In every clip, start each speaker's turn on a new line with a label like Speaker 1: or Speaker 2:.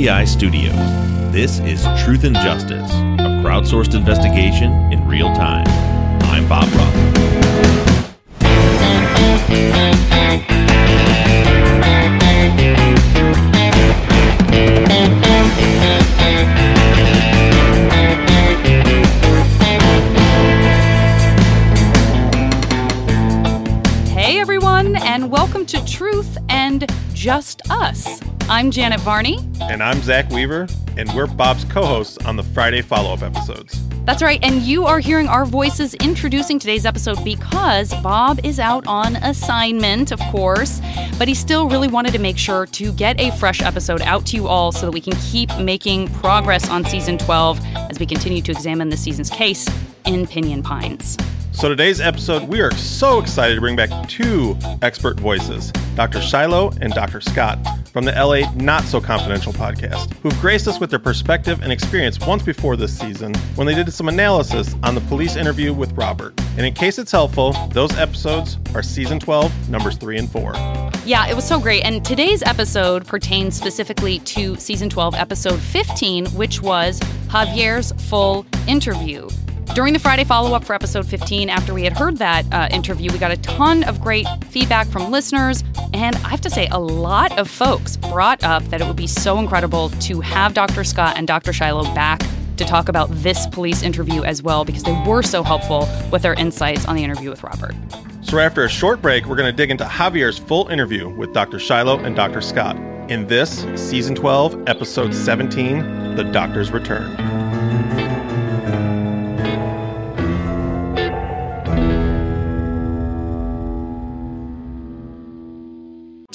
Speaker 1: RBI Studios. This is Truth and Justice, a crowdsourced investigation in real time. I'm Bob Ruff.
Speaker 2: Hey everyone, and welcome to Truth and Just Us. I'm Janet Varney.
Speaker 3: And I'm Zaq Weaver, and we're Bob's co hosts on the Friday follow up episodes.
Speaker 2: That's right, and you are hearing our voices introducing today's episode because Bob is out on assignment, of course, but he still really wanted to make sure to get a fresh episode out to you all so that we can keep making progress on season 12 as we continue to examine this season's case in Pinion Pines.
Speaker 3: So, today's episode, we are so excited to bring back two expert voices Dr. Shiloh and Dr. Scott from the LA Not So Confidential podcast, who've graced us with their perspective and experience once before this season when they did some analysis on the police interview with Robert. And in case it's helpful, those episodes are season 12, numbers 3 and 4.
Speaker 2: Yeah, it was so great. And today's episode pertains specifically to season 12, episode 15, which was Javier's full interview. During the Friday follow up for episode 15, after we had heard that uh, interview, we got a ton of great feedback from listeners. And I have to say, a lot of folks brought up that it would be so incredible to have Dr. Scott and Dr. Shiloh back to talk about this police interview as well, because they were so helpful with their insights on the interview with Robert.
Speaker 3: So, after a short break, we're going to dig into Javier's full interview with Dr. Shiloh and Dr. Scott in this season 12, episode 17 The Doctor's Return.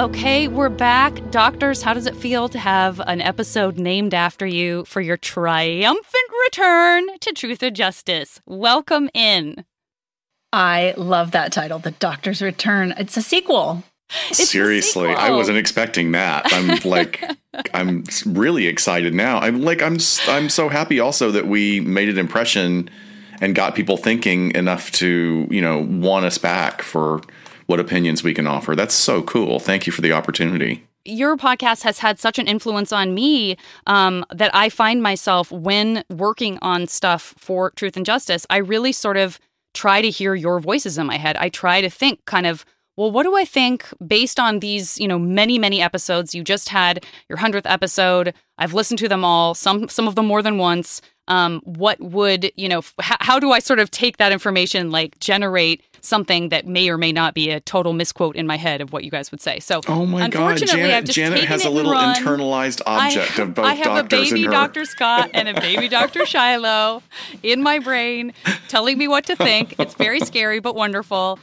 Speaker 2: Okay, we're back. Doctors, how does it feel to have an episode named after you for your triumphant return to Truth and Justice? Welcome in.
Speaker 4: I love that title, The Doctor's Return. It's a sequel.
Speaker 2: It's a
Speaker 5: Seriously, I wasn't expecting that. I'm like, I'm really excited now. I'm like, I'm, s- I'm so happy also that we made an impression and got people thinking enough to, you know, want us back for what opinions we can offer. That's so cool. Thank you for the opportunity.
Speaker 2: Your podcast has had such an influence on me um, that I find myself when working on stuff for Truth and Justice, I really sort of try to hear your voices in my head. I try to think kind of well, what do I think based on these, you know, many, many episodes? You just had your hundredth episode. I've listened to them all, some some of them more than once. Um, what would you know? F- how, how do I sort of take that information, like generate something that may or may not be a total misquote in my head of what you guys would say? So,
Speaker 5: Oh my God, Janet,
Speaker 2: I've just
Speaker 5: Janet has a little
Speaker 2: run.
Speaker 5: internalized object
Speaker 2: I,
Speaker 5: of both
Speaker 2: I have a baby. Dr. Scott and a baby Dr. Shiloh in my brain telling me what to think. It's very scary but wonderful.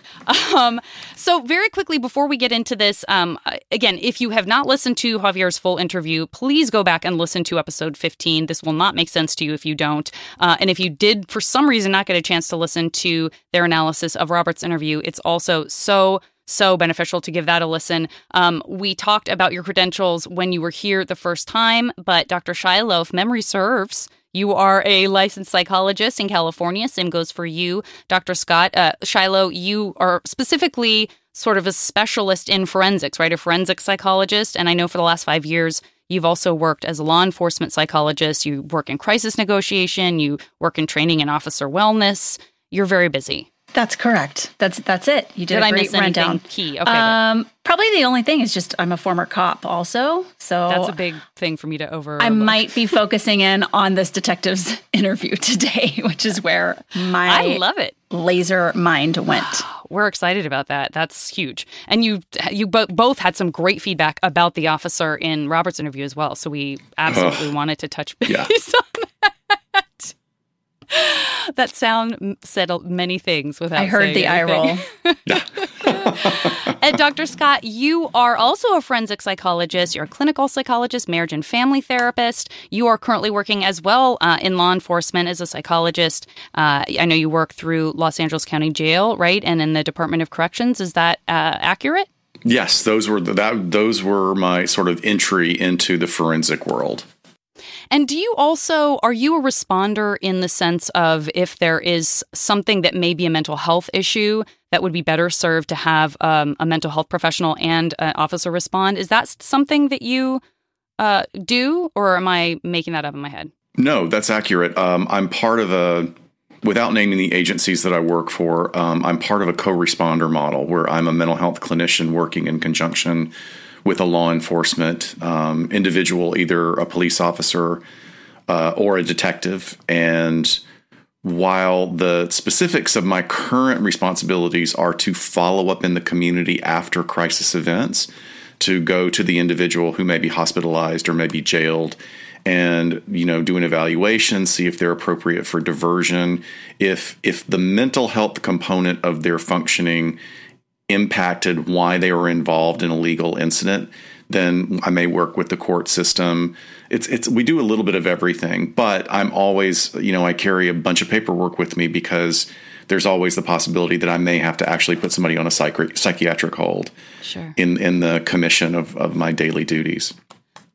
Speaker 2: Um, so, very quickly before we get into this, um, again, if you have not listened to Javier's full interview, please go back and listen to episode 15. This will not make sense to you if you don't. Uh, and if you did, for some reason, not get a chance to listen to their analysis of Robert's interview, it's also so so beneficial to give that a listen. Um, we talked about your credentials when you were here the first time, but Dr. Shiloh, if memory serves, you are a licensed psychologist in California. Same goes for you, Dr. Scott. Uh, Shiloh, you are specifically sort of a specialist in forensics, right? A forensic psychologist. And I know for the last five years, you've also worked as a law enforcement psychologist. You work in crisis negotiation, you work in training and officer wellness. You're very busy.
Speaker 4: That's correct. That's that's it. You did,
Speaker 2: Did
Speaker 4: a
Speaker 2: I
Speaker 4: great
Speaker 2: miss anything
Speaker 4: rundown.
Speaker 2: key? Okay,
Speaker 4: um, probably the only thing is just I'm a former cop, also. So
Speaker 2: That's a big thing for me to over.
Speaker 4: I might be focusing in on this detective's interview today, which is where my
Speaker 2: I love it.
Speaker 4: laser mind went.
Speaker 2: We're excited about that. That's huge. And you you bo- both had some great feedback about the officer in Robert's interview as well. So we absolutely wanted to touch base
Speaker 5: Yeah.
Speaker 2: on that. that sound said many things without.
Speaker 4: I heard the
Speaker 2: anything.
Speaker 4: eye roll.
Speaker 2: and Dr. Scott, you are also a forensic psychologist. You're a clinical psychologist, marriage and family therapist. You are currently working as well uh, in law enforcement as a psychologist. Uh, I know you work through Los Angeles County Jail, right, and in the Department of Corrections. Is that uh, accurate?
Speaker 5: Yes, those were the, that. Those were my sort of entry into the forensic world.
Speaker 2: And do you also are you a responder in the sense of if there is something that may be a mental health issue that would be better served to have um, a mental health professional and an officer respond? Is that something that you uh, do, or am I making that up in my head?
Speaker 5: No, that's accurate. Um, I'm part of a without naming the agencies that I work for, um, I'm part of a co responder model where I'm a mental health clinician working in conjunction with a law enforcement um, individual, either a police officer uh, or a detective. And while the specifics of my current responsibilities are to follow up in the community after crisis events, to go to the individual who may be hospitalized or may be jailed and you know do an evaluation see if they're appropriate for diversion if if the mental health component of their functioning impacted why they were involved in a legal incident then I may work with the court system. It's it's we do a little bit of everything, but I'm always, you know, I carry a bunch of paperwork with me because there's always the possibility that I may have to actually put somebody on a psych- psychiatric hold
Speaker 2: sure.
Speaker 5: in in the commission of, of my daily duties.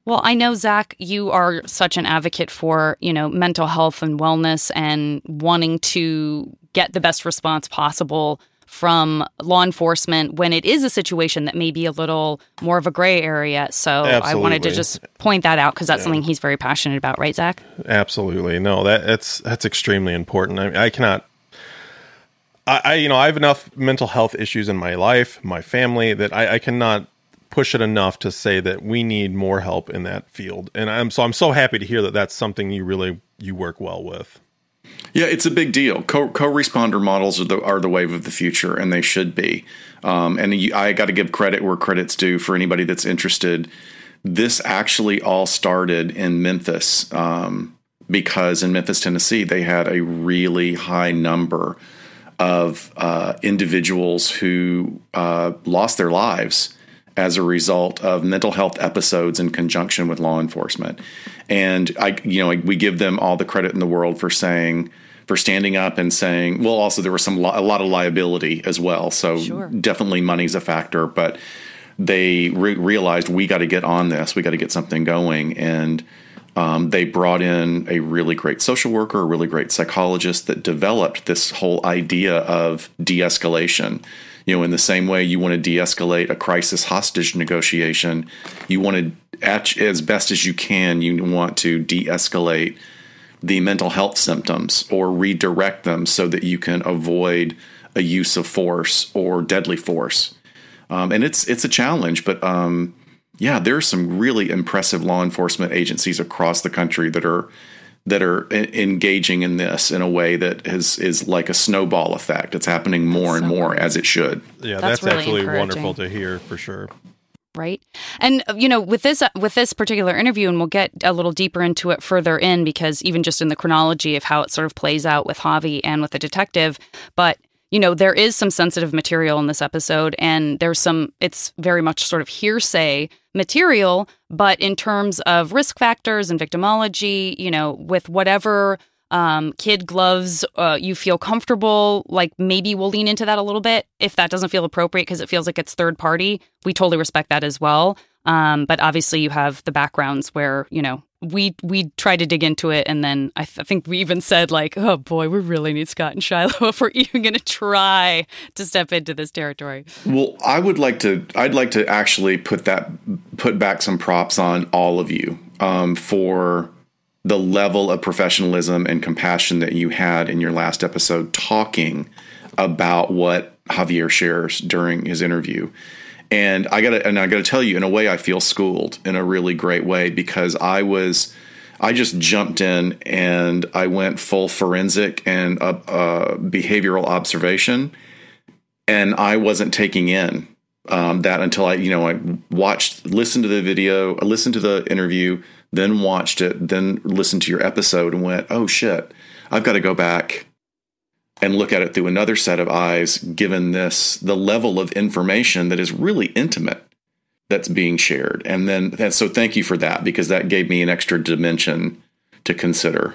Speaker 2: Well, I know Zaq, you are such an advocate for you know mental health and wellness and wanting to get the best response possible from law enforcement when it is a situation that may be a little more of a gray area. So I wanted to just point that out because that's something he's very passionate about, right, Zaq?
Speaker 3: Absolutely. No, that that's that's extremely important. I, I cannot I, I you know, I have enough mental health issues in my life, my family, that I, I cannot push it enough to say that we need more help in that field. And I'm so I'm so happy to hear that that's something you really you work well with.
Speaker 5: Yeah, it's a big deal. Co responder models are the are the wave of the future, and they should be. Um, and you, I got to give credit where credit's due for anybody that's interested. This actually all started in Memphis um, because in Memphis, Tennessee, they had a really high number of uh, individuals who uh, lost their lives as a result of mental health episodes in conjunction with law enforcement. And I, you know, we give them all the credit in the world for saying, for standing up and saying, well, also there was some a lot of liability as well. So
Speaker 2: Sure.
Speaker 5: definitely money's a factor, but they re- realized we got to get on this. We got to get something going, and um, they brought in a really great social worker, a really great psychologist that developed this whole idea of de-escalation. You know, in the same way you want to de-escalate a crisis hostage negotiation, you want to, as best as you can, you want to de-escalate the mental health symptoms or redirect them so that you can avoid a use of force or deadly force. Um, and it's it's a challenge, but um, yeah, there are some really impressive law enforcement agencies across the country that are that are engaging in this in a way that is is like a snowball effect. It's happening more and
Speaker 2: so
Speaker 5: more as it should.
Speaker 3: Yeah,
Speaker 2: That's
Speaker 3: that's,
Speaker 2: really
Speaker 3: absolutely wonderful to hear for sure.
Speaker 2: right and uh, you know with this with this particular interview and we'll get a little deeper into it further in because even just in the chronology of how it sort of plays out with Javi and with the detective but you know there is some sensitive material in this episode and there's some it's very much sort of hearsay material but in terms of risk factors and victimology you know with whatever um, kid gloves uh, you feel comfortable like maybe we'll lean into that a little bit if that doesn't feel appropriate because it feels like it's third party. We totally respect that as well. Um, but obviously you have the backgrounds where you know we we try to dig into it and then I, th- I think we even said like oh boy we really need scott and shiloh if we're even going to try to step into this territory
Speaker 5: Well, I would like to. I'd like to actually put that put back some props on all of you um, for the level of professionalism and compassion that you had in your last episode, talking about what Javier shares during his interview. And I gotta and I gotta tell you, in a way, I feel schooled in a really great way because I was. I just jumped in and I went full forensic and uh, uh, behavioral observation and I wasn't taking in um, that until I, you know, I watched, listened to the video, listened to the interview, then watched it, then listened to your episode and went, oh shit, I've got to go back and look at it through another set of eyes, given this the level of information that is really intimate that's being shared. And then, and so thank you for that because that gave me an extra dimension to consider.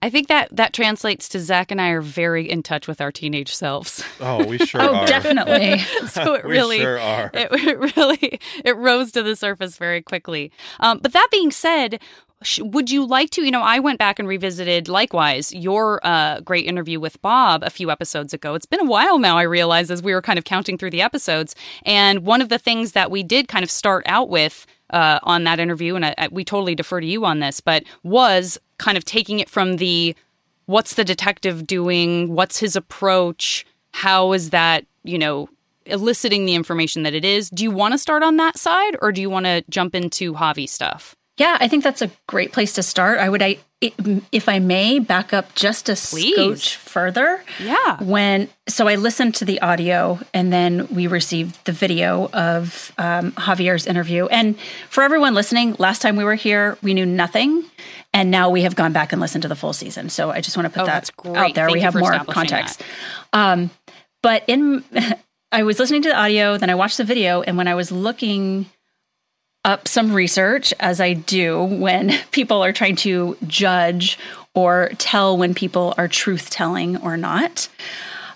Speaker 2: I think that that translates to Zaq and I are very in touch with our teenage selves.
Speaker 3: Oh, we sure
Speaker 4: oh,
Speaker 3: are.
Speaker 4: definitely.
Speaker 2: so it
Speaker 3: We
Speaker 2: really,
Speaker 3: sure are.
Speaker 2: It, it really, it rose to the surface very quickly. Um, but that being said, sh- would you like to? You know, I went back and revisited likewise your uh, great interview with Bob a few episodes ago. It's been a while now. I realized as we were kind of counting through the episodes, and one of the things that we did kind of start out with uh, on that interview, and I, I, we totally defer to you on this, but was kind of taking it from the what's the detective doing, what's his approach, how is that, you know, eliciting the information that it is. Do you want to start on that side, or do you want to jump into Javi stuff?
Speaker 4: Yeah, I think that's a great place to start. I would, I, if I may, back up just a
Speaker 2: Please.
Speaker 4: scotch further.
Speaker 2: Yeah.
Speaker 4: When so I listened to the audio, and then we received the video of um, Javier's interview. And for everyone listening, last time we were here, we knew nothing, and now we have gone back and listened to the full season. So I just want to put
Speaker 2: Oh,
Speaker 4: that out there.
Speaker 2: Thank
Speaker 4: we have more context. Um, but in I was listening to the audio, then I watched the video, and when I was looking up some research, as I do when people are trying to judge or tell when people are truth telling or not.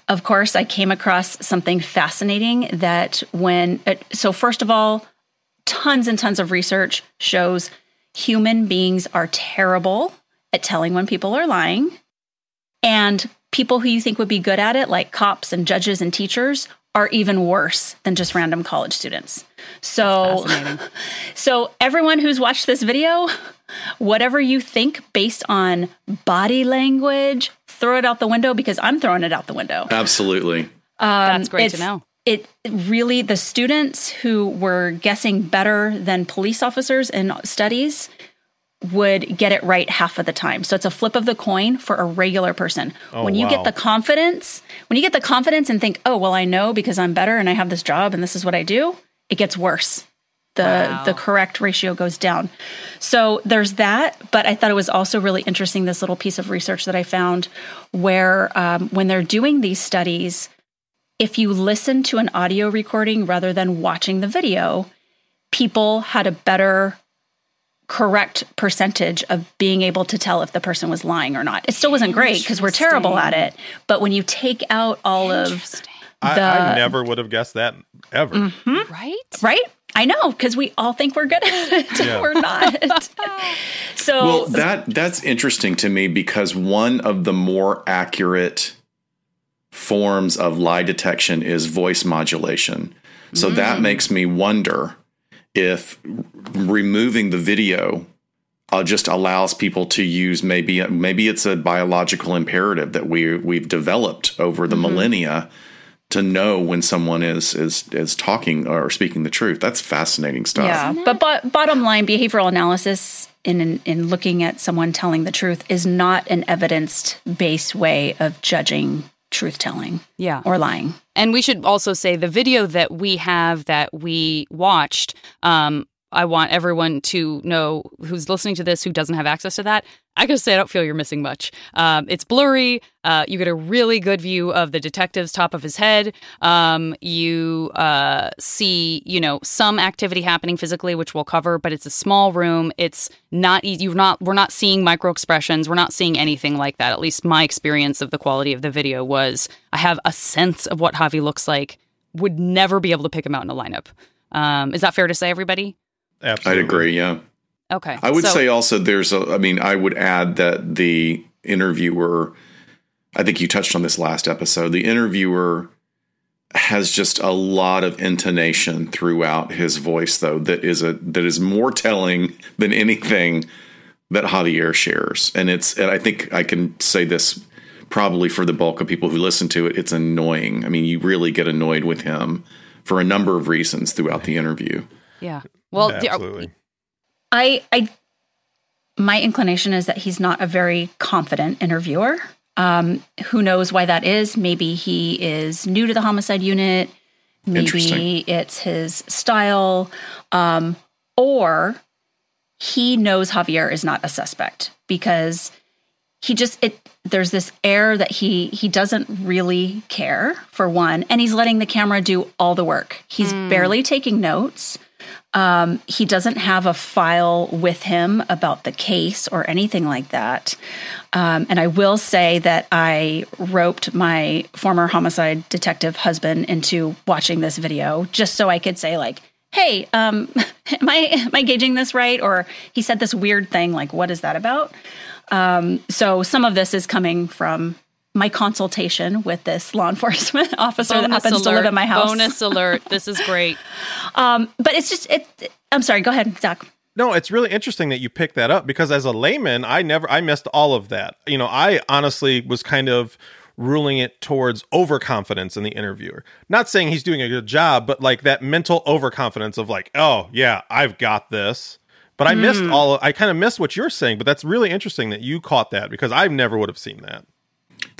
Speaker 4: Of course, I came across something fascinating that when, uh, so first of all, tons and tons of research shows human beings are terrible at telling when people are lying. And people who you think would be good at it, like cops and judges and teachers, are even worse than just random college students. So, so everyone who's watched this video, whatever you think based on body language, throw it out the window because I'm throwing it out the window.
Speaker 5: Absolutely.
Speaker 2: Um, That's great to know.
Speaker 4: It really, the students who were guessing better than police officers in studies would get it right half of the time. So it's a flip of the coin for a regular person. when you
Speaker 3: wow.
Speaker 4: get the confidence, when you get the confidence and think, "Oh, well, I know because I'm better and I have this job and this is what I do," it gets worse. The
Speaker 2: Wow.
Speaker 4: the correct ratio goes down. So there's that, but I thought it was also really interesting this little piece of research that I found where um, when they're doing these studies, if you listen to an audio recording rather than watching the video, people had a better correct percentage of being able to tell if the person was lying or not. It still wasn't great because we're terrible at it, but when you take out all of
Speaker 2: Interesting.
Speaker 3: I, I never would have guessed that ever. Mm-hmm.
Speaker 2: Right?
Speaker 4: right? I know because we all think we're good at it.
Speaker 3: Yeah.
Speaker 4: we're not. so
Speaker 5: Well, that that's interesting to me because one of the more accurate forms of lie detection is voice modulation. So that mm. makes me wonder if removing the video uh, just allows people to use maybe maybe it's a biological imperative that we we've developed over the millennia to know when someone is is is talking or speaking the truth. That's fascinating stuff.
Speaker 4: Yeah, but, but bottom line, behavioral analysis in, in in looking at someone telling the truth is not an evidence based way of judging truth telling
Speaker 2: Yeah.
Speaker 4: or lying.
Speaker 2: And we should also say the video that we have that we watched. Um, I want everyone to know who's listening to this who doesn't have access to that. I gotta say, I don't feel you're missing much. Um, it's blurry. Uh, you get a really good view of the detective's top of his head. Um, you uh, see, you know, some activity happening physically, which we'll cover, but it's a small room. It's not. You're not. We're not seeing micro expressions. We're not seeing anything like that. At least my experience of the quality of the video was I have a sense of what Javi looks like. Would never be able to pick him out in a lineup. Um, is that fair to say, everybody?
Speaker 5: I'd agree. Yeah.
Speaker 2: Okay.
Speaker 5: I would
Speaker 2: So-
Speaker 5: say also there's a, I mean, I would add that the interviewer, I think you touched on this last episode, the interviewer has just a lot of intonation throughout his voice though that is a that is more telling than anything that Javier shares and it's and I think I can say this probably for the bulk of people who listen to it it's annoying I mean you really get annoyed with him for a number of reasons throughout the interview
Speaker 2: Yeah. Well, the-
Speaker 3: Absolutely.
Speaker 4: I, I, my inclination is that he's not a very confident interviewer. Um, who knows why that is? Maybe he is new to the homicide unit. Maybe it's his style, um, or he knows Javier is not a suspect because he just it there's this air that he he doesn't really care for one and he's letting the camera do all the work he's barely taking notes um, he doesn't have a file with him about the case or anything like that. Um, and i will say that i roped my former homicide detective husband into watching this video just so i could say like hey um, am i am i gauging this right? Or he said this weird thing like what is that about? Um, so some of this is coming from my consultation with this law enforcement officer that happens to live in my house.
Speaker 2: Bonus alert. This is great.
Speaker 4: Um, but it's just it. I'm sorry. Go ahead, Zaq.
Speaker 3: No, it's really interesting that you picked that up because as a layman, I never I missed all of that. You know, I honestly was kind of ruling it towards overconfidence in the interviewer. Not saying he's doing a good job, but like that mental overconfidence of like, "Oh, yeah, I've got this." But I missed all I kind of missed what you're saying, but that's really interesting that you caught that because I never would have seen that.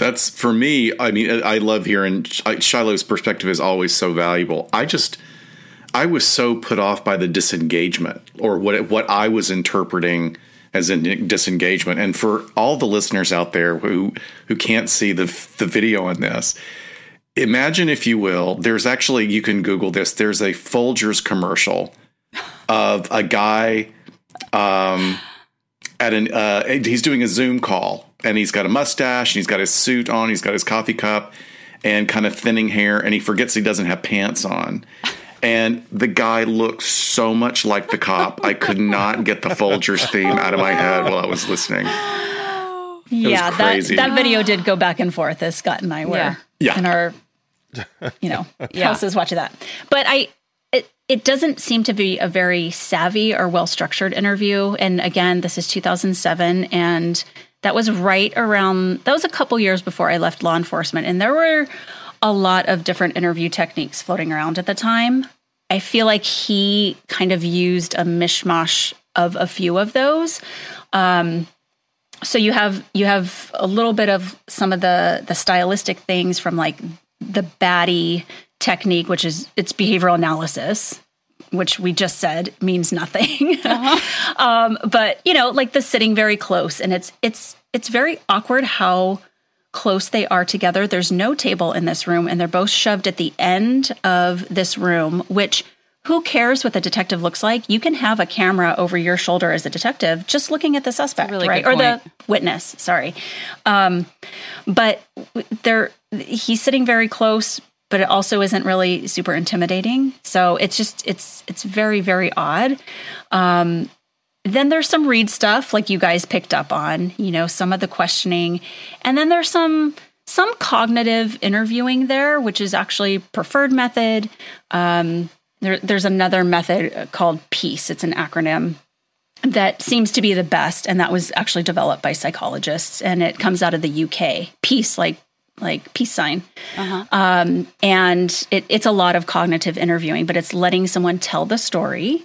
Speaker 5: That's for me. I mean, I love hearing Shiloh's perspective is always so valuable. I just, I was so put off by the disengagement or what what I was interpreting as a disengagement. And for all the listeners out there who who can't see the the video on this, imagine if you will. There's actually you can Google this. There's a Folgers commercial of a guy um, at an uh, he's doing a Zoom call and he's got a mustache and he's got his suit on, he's got his coffee cup and kind of thinning hair, and he forgets he doesn't have pants on. And the guy looks so much like the cop. I could not get the Folgers theme out of my head while I was listening.
Speaker 4: yeah, that
Speaker 5: crazy.
Speaker 4: that video did go back and forth as Scott and I were
Speaker 2: Yeah.
Speaker 5: Yeah.
Speaker 4: in our you know
Speaker 2: Yeah.
Speaker 4: houses watching that. But I it it doesn't seem to be a very savvy or well structured interview. And again, this is 2007 and that was right around that was a couple years before I left law enforcement and there were a lot of different interview techniques floating around at the time. I feel like he kind of used a mishmash of a few of those. Um, so you have you have a little bit of some of the the stylistic things from like the batty technique, which is it's behavioral analysis, which we just said means nothing. um, but you know, like the sitting very close, and it's it's it's very awkward how close they are together. There's no table in this room, and they're both shoved at the end of this room, which who cares what the detective looks like? You can have a camera over your shoulder as a detective just looking at the suspect,
Speaker 2: really
Speaker 4: right? Or the witness, sorry. Um, but they're he's sitting very close, but it also isn't really super intimidating. So it's just it's it's very very odd. Um, then there's some Reid stuff like you guys picked up on, you know, some of the questioning, and then there's some some cognitive interviewing there, which is actually preferred method. Um, there, there's another method called PEACE. It's an acronym that seems to be the best, and that was actually developed by psychologists, and it comes out of the UK. Peace, like like peace sign, um, and it, it's a lot of cognitive interviewing, but it's letting someone tell the story,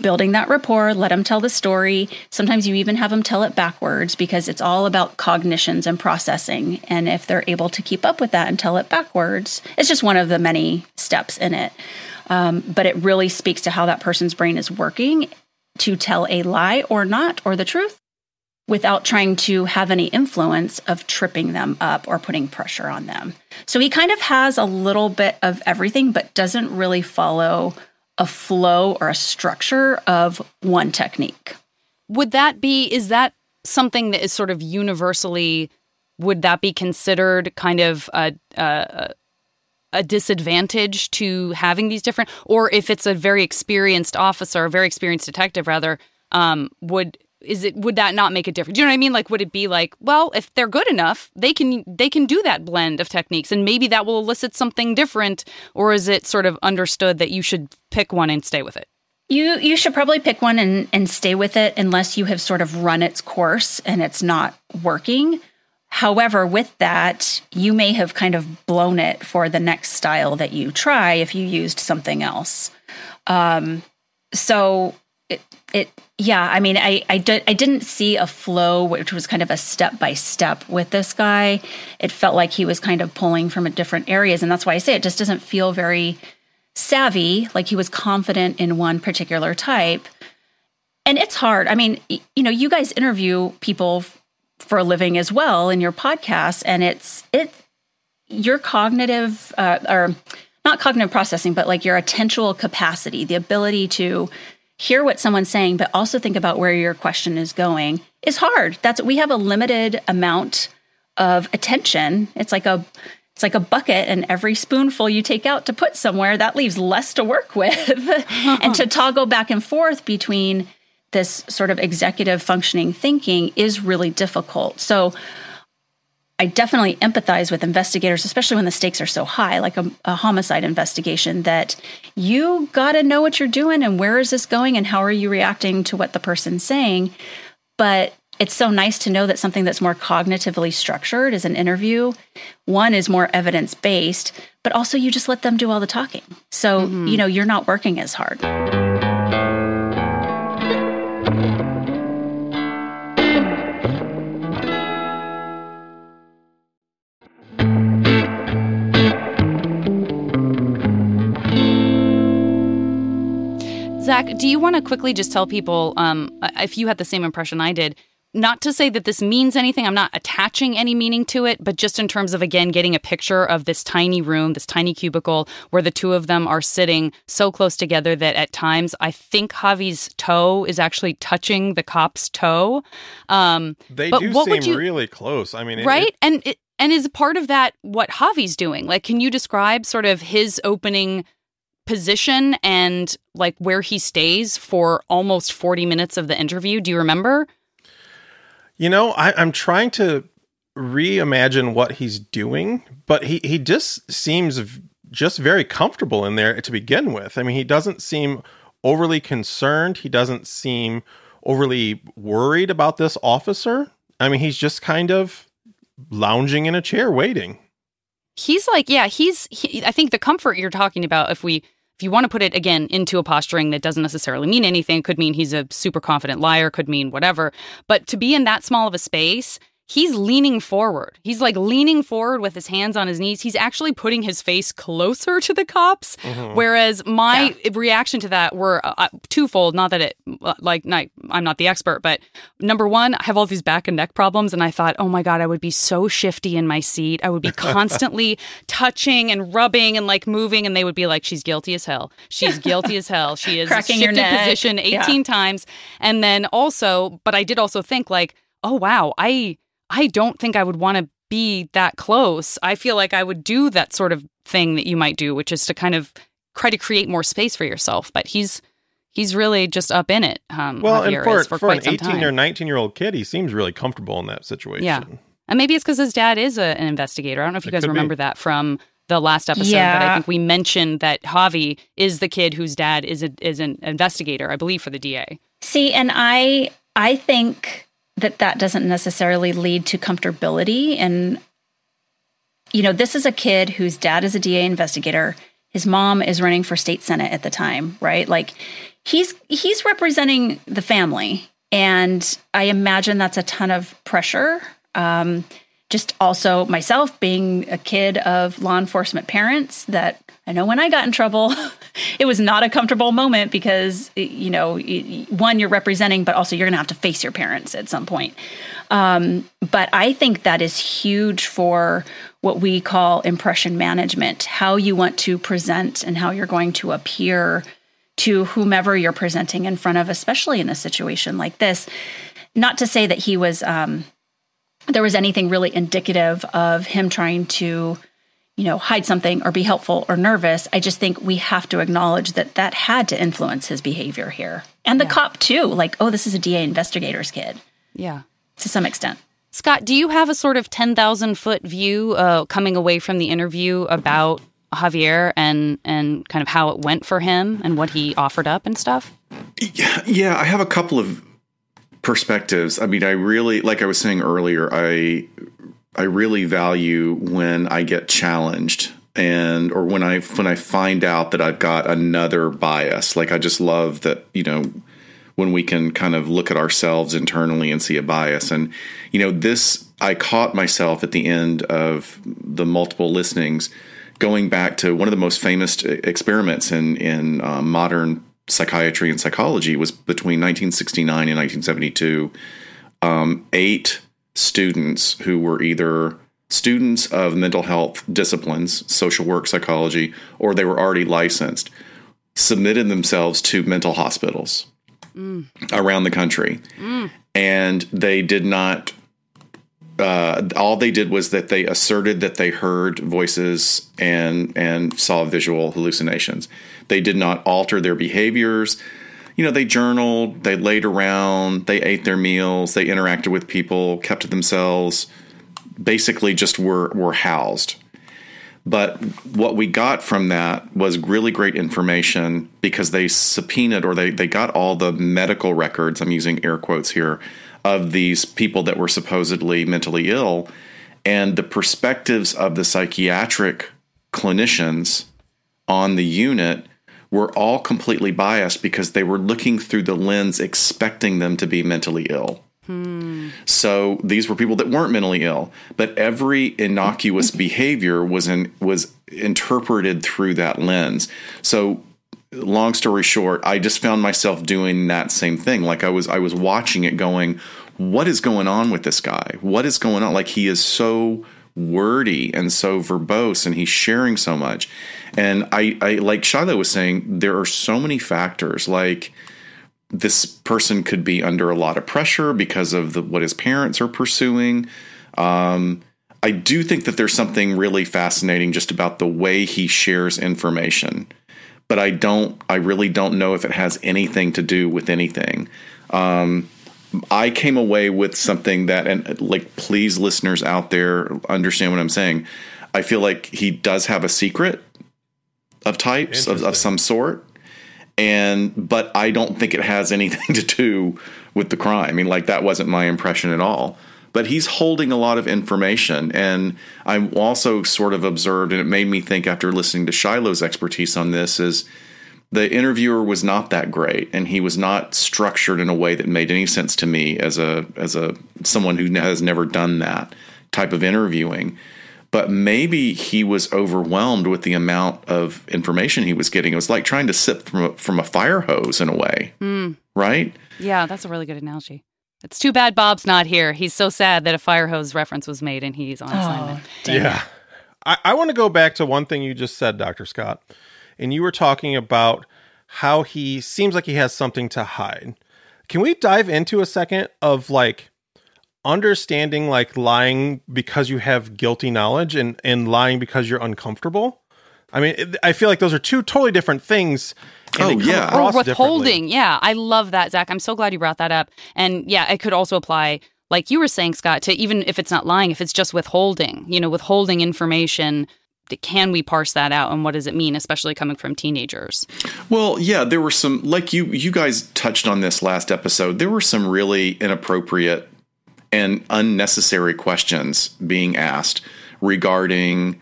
Speaker 4: building that rapport, let them tell the story. Sometimes you even have them tell it backwards because it's all about cognitions and processing, and if they're able to keep up with that and tell it backwards, it's just one of the many steps in it. Um, but it really speaks to how that person's brain is working to tell a lie or not, or the truth, without trying to have any influence of tripping them up or putting pressure on them. So he kind of has a little bit of everything, but doesn't really follow a flow or a structure of one technique.
Speaker 2: Would that be, is that something that is sort of universally, would that be considered kind of a, a, a disadvantage to having these different, or if it's a very experienced officer, a very experienced detective rather, um, would, is it would that not make a difference? Do you know what I mean? Like, would it be like, well, if they're good enough, they can they can do that blend of techniques, and maybe that will elicit something different, or is it sort of understood that you should pick one and stay with it?
Speaker 4: You you should probably pick one and, and stay with it unless you have sort of run its course and it's not working. However, with that, you may have kind of blown it for the next style that you try if you used something else. Um, so it, it yeah, I mean, I I, did, I didn't see a flow which was kind of a step by step with this guy. It felt like he was kind of pulling from different areas, and that's why I say it just doesn't feel very savvy, like he was confident in one particular type. And it's hard. I mean, you know, you guys interview people for a living as well in your podcast, and it's it your cognitive uh, or not cognitive processing, but like your attentional capacity, the ability to hear what someone's saying, but also think about where your question is going is hard. That's we have a limited amount of attention. It's like a it's like a bucket and every spoonful you take out to put somewhere that leaves less to work with and to toggle back and forth between this sort of executive functioning thinking is really difficult so i definitely empathize with investigators especially when the stakes are so high like a, a homicide investigation that you got to know what you're doing and where is this going and how are you reacting to what the person's saying but it's so nice to know that something that's more cognitively structured is an interview. One is more evidence based, but also you just let them do all the talking. So, mm-hmm. you know, you're not working as hard.
Speaker 2: Zaq, do you want to quickly just tell people um, if you had the same impression I did? not to say that this means anything, I'm not attaching any meaning to it, but just in terms of, again, getting a picture of this tiny room, this tiny cubicle where the two of them are sitting so close together that at times I think Javi's toe is actually touching the cop's toe.
Speaker 3: Um, they do seem you, really close. I mean,
Speaker 2: right?
Speaker 3: It,
Speaker 2: and it, and is part of that what Javi's doing? Like, can you describe sort of his opening position and like where he stays for almost 40 minutes of the interview? Do you remember?
Speaker 3: You know, I, I'm trying to reimagine what he's doing, but he, he just seems just very comfortable in there to begin with. I mean, he doesn't seem overly concerned. He doesn't seem overly worried about this officer. I mean, he's just kind of lounging in a chair waiting.
Speaker 2: He's like, yeah, he's, he, I think the comfort you're talking about, if we if you want to put it again into a posturing that doesn't necessarily mean anything, could mean he's a super confident liar, could mean whatever. But to be in that small of a space he's leaning forward. He's like leaning forward with his hands on his knees. He's actually putting his face closer to the cops. Mm-hmm. Whereas my yeah. reaction to that were uh, uh, twofold. Not that it, uh, like, not, I'm not the expert, but number one, I have all these back and neck problems. And I thought, oh my God, I would be so shifty in my seat. I would be constantly touching and rubbing and like moving. And they would be like, she's guilty as hell. She's guilty as hell. She is
Speaker 4: Cracking
Speaker 2: shifted position 18 yeah. times. And then also, but I did also think like, oh wow, I I don't think I would want to be that close. I feel like I would do that sort of thing that you might do, which is to kind of try to create more space for yourself. But he's he's really just up in it. Um,
Speaker 3: well,
Speaker 2: Javier
Speaker 3: and
Speaker 2: for,
Speaker 3: for, for an
Speaker 2: eighteen
Speaker 3: or nineteen year old kid, he seems really comfortable in that situation.
Speaker 2: Yeah, and maybe it's because his dad is a, an investigator. I don't know if you it guys remember be. that from the last episode, yeah. but I think we mentioned that Javi is the kid whose dad is a, is an investigator, I believe, for the DA.
Speaker 4: See, and I I think that that doesn't necessarily lead to comfortability and you know this is a kid whose dad is a DA investigator. His mom is running for state senate at the time right? Like he's he's representing the family. And i imagine that's a ton of pressure um, just also myself being a kid of law enforcement parents that I know when I got in trouble, it was not a comfortable moment because, you know, one, you're representing, but also you're going to have to face your parents at some point. Um, but I think that is huge for what we call impression management, how you want to present and how you're going to appear to whomever you're presenting in front of, especially in a situation like this. Not to say that he was, um, there was anything really indicative of him trying to you know, hide something or be helpful or nervous. I just think we have to acknowledge that that had to influence his behavior here. And the yeah. cop, too. Like, oh, this is a DA investigator's kid.
Speaker 2: Yeah.
Speaker 4: To some extent.
Speaker 2: Scott, do you have a sort of 10,000 foot view uh, coming away from the interview about Javier and, and kind of how it went for him and what he offered up and stuff?
Speaker 5: Yeah, yeah, I have a couple of perspectives. I mean, I really, like I was saying earlier, I I really value when I get challenged and or when I when I find out that I've got another bias. Like I just love that, you know, when we can kind of look at ourselves internally and see a bias. And you know, this I caught myself at the end of the multiple listenings going back to one of the most famous experiments in in uh, modern psychiatry and psychology was between 1969 and 1972. Um, eight students who were either students of mental health disciplines, social work, psychology, or they were already licensed, submitted themselves to mental hospitals around the country. And they did not, uh, all they did was that they asserted that they heard voices and, and saw visual hallucinations. They did not alter their behaviors. You know, they journaled, they laid around, they ate their meals, they interacted with people, kept to themselves, basically just were, were housed. But what we got from that was really great information because they subpoenaed or they, they got all the medical records, I'm using air quotes here, of these people that were supposedly mentally ill. And the perspectives of the psychiatric clinicians on the unit were all completely biased because they were looking through the lens expecting them to be mentally ill. So these were people that weren't mentally ill, but every innocuous behavior was in, was interpreted through that lens. So long story short, I just found myself doing that same thing. Like I was I was watching it going, what is going on with this guy? What is going on? Like he is so wordy and so verbose and he's sharing so much. And I, I like Shiloh was saying, there are so many factors like this person could be under a lot of pressure because of the, what his parents are pursuing. Um, I do think that there's something really fascinating just about the way he shares information, but I don't. I really don't know if it has anything to do with anything. Um, I came away with something that, and like, please, listeners out there, understand what I'm saying. I feel like he does have a secret of types of, of some sort. And but I don't think it has anything to do with the crime. I mean, like that wasn't my impression at all. But he's holding a lot of information, and I'm also sort of observed, and it made me think after listening to Shiloh's expertise on this is the interviewer was not that great, and he was not structured in a way that made any sense to me as a as a someone who has never done that type of interviewing but maybe he was overwhelmed with the amount of information he was getting. It was like trying to sip from a, from a fire hose in a way, hmm. right?
Speaker 2: Yeah, that's a really good analogy. It's too bad Bob's not here. He's so sad that a fire hose reference was made and he's on assignment.
Speaker 3: Yeah. I, I want to go back to one thing you just said, Dr. Scott. And you were talking about how he seems like he has something to hide. Can we dive into a second of like understanding like lying because you have guilty knowledge and, and lying because you're uncomfortable? I mean, it, I feel like those are two totally different things. and
Speaker 5: Oh, yeah.
Speaker 2: or withholding. Yeah, I love that, Zaq. I'm so glad you brought that up. And yeah, it could also apply, like you were saying, Scott, to even if it's not lying, if it's just withholding, you know, withholding information. Can we parse that out, and what does it mean, especially coming from teenagers?
Speaker 5: Well, yeah, there were some like you you guys touched on this last episode. There were some really inappropriate and unnecessary questions being asked regarding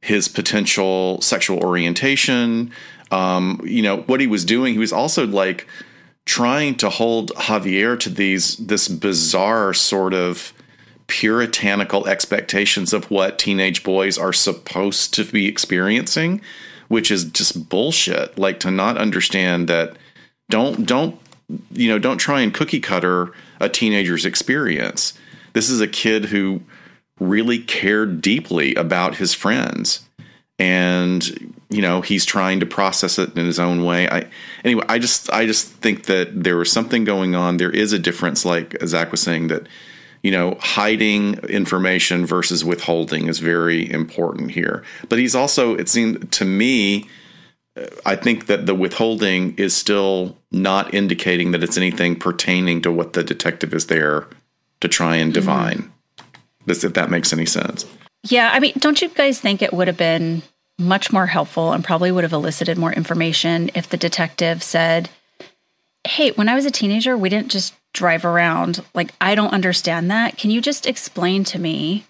Speaker 5: his potential sexual orientation. Um, you know what he was doing. He was also like trying to hold Javier to these this bizarre sort of puritanical expectations of what teenage boys are supposed to be experiencing, which is just bullshit. Like to not understand that don't don't you know don't try and cookie cutter a teenager's experience. This is a kid who really cared deeply about his friends. And you know he's trying to process it in his own way. I anyway i just i just think that there was something going on. There is a difference like zaq was saying that you know hiding information versus withholding is very important here. But he's also it seemed to me I think that the withholding is still not indicating that it's anything pertaining to what the detective is there to try and mm-hmm. divine. Does if that makes any sense?
Speaker 4: Yeah, I mean, don't you guys think it would have been much more helpful and probably would have elicited more information if the detective said, Hey, when I was a teenager, we didn't just drive around. Like, I don't understand that. Can you just explain to me,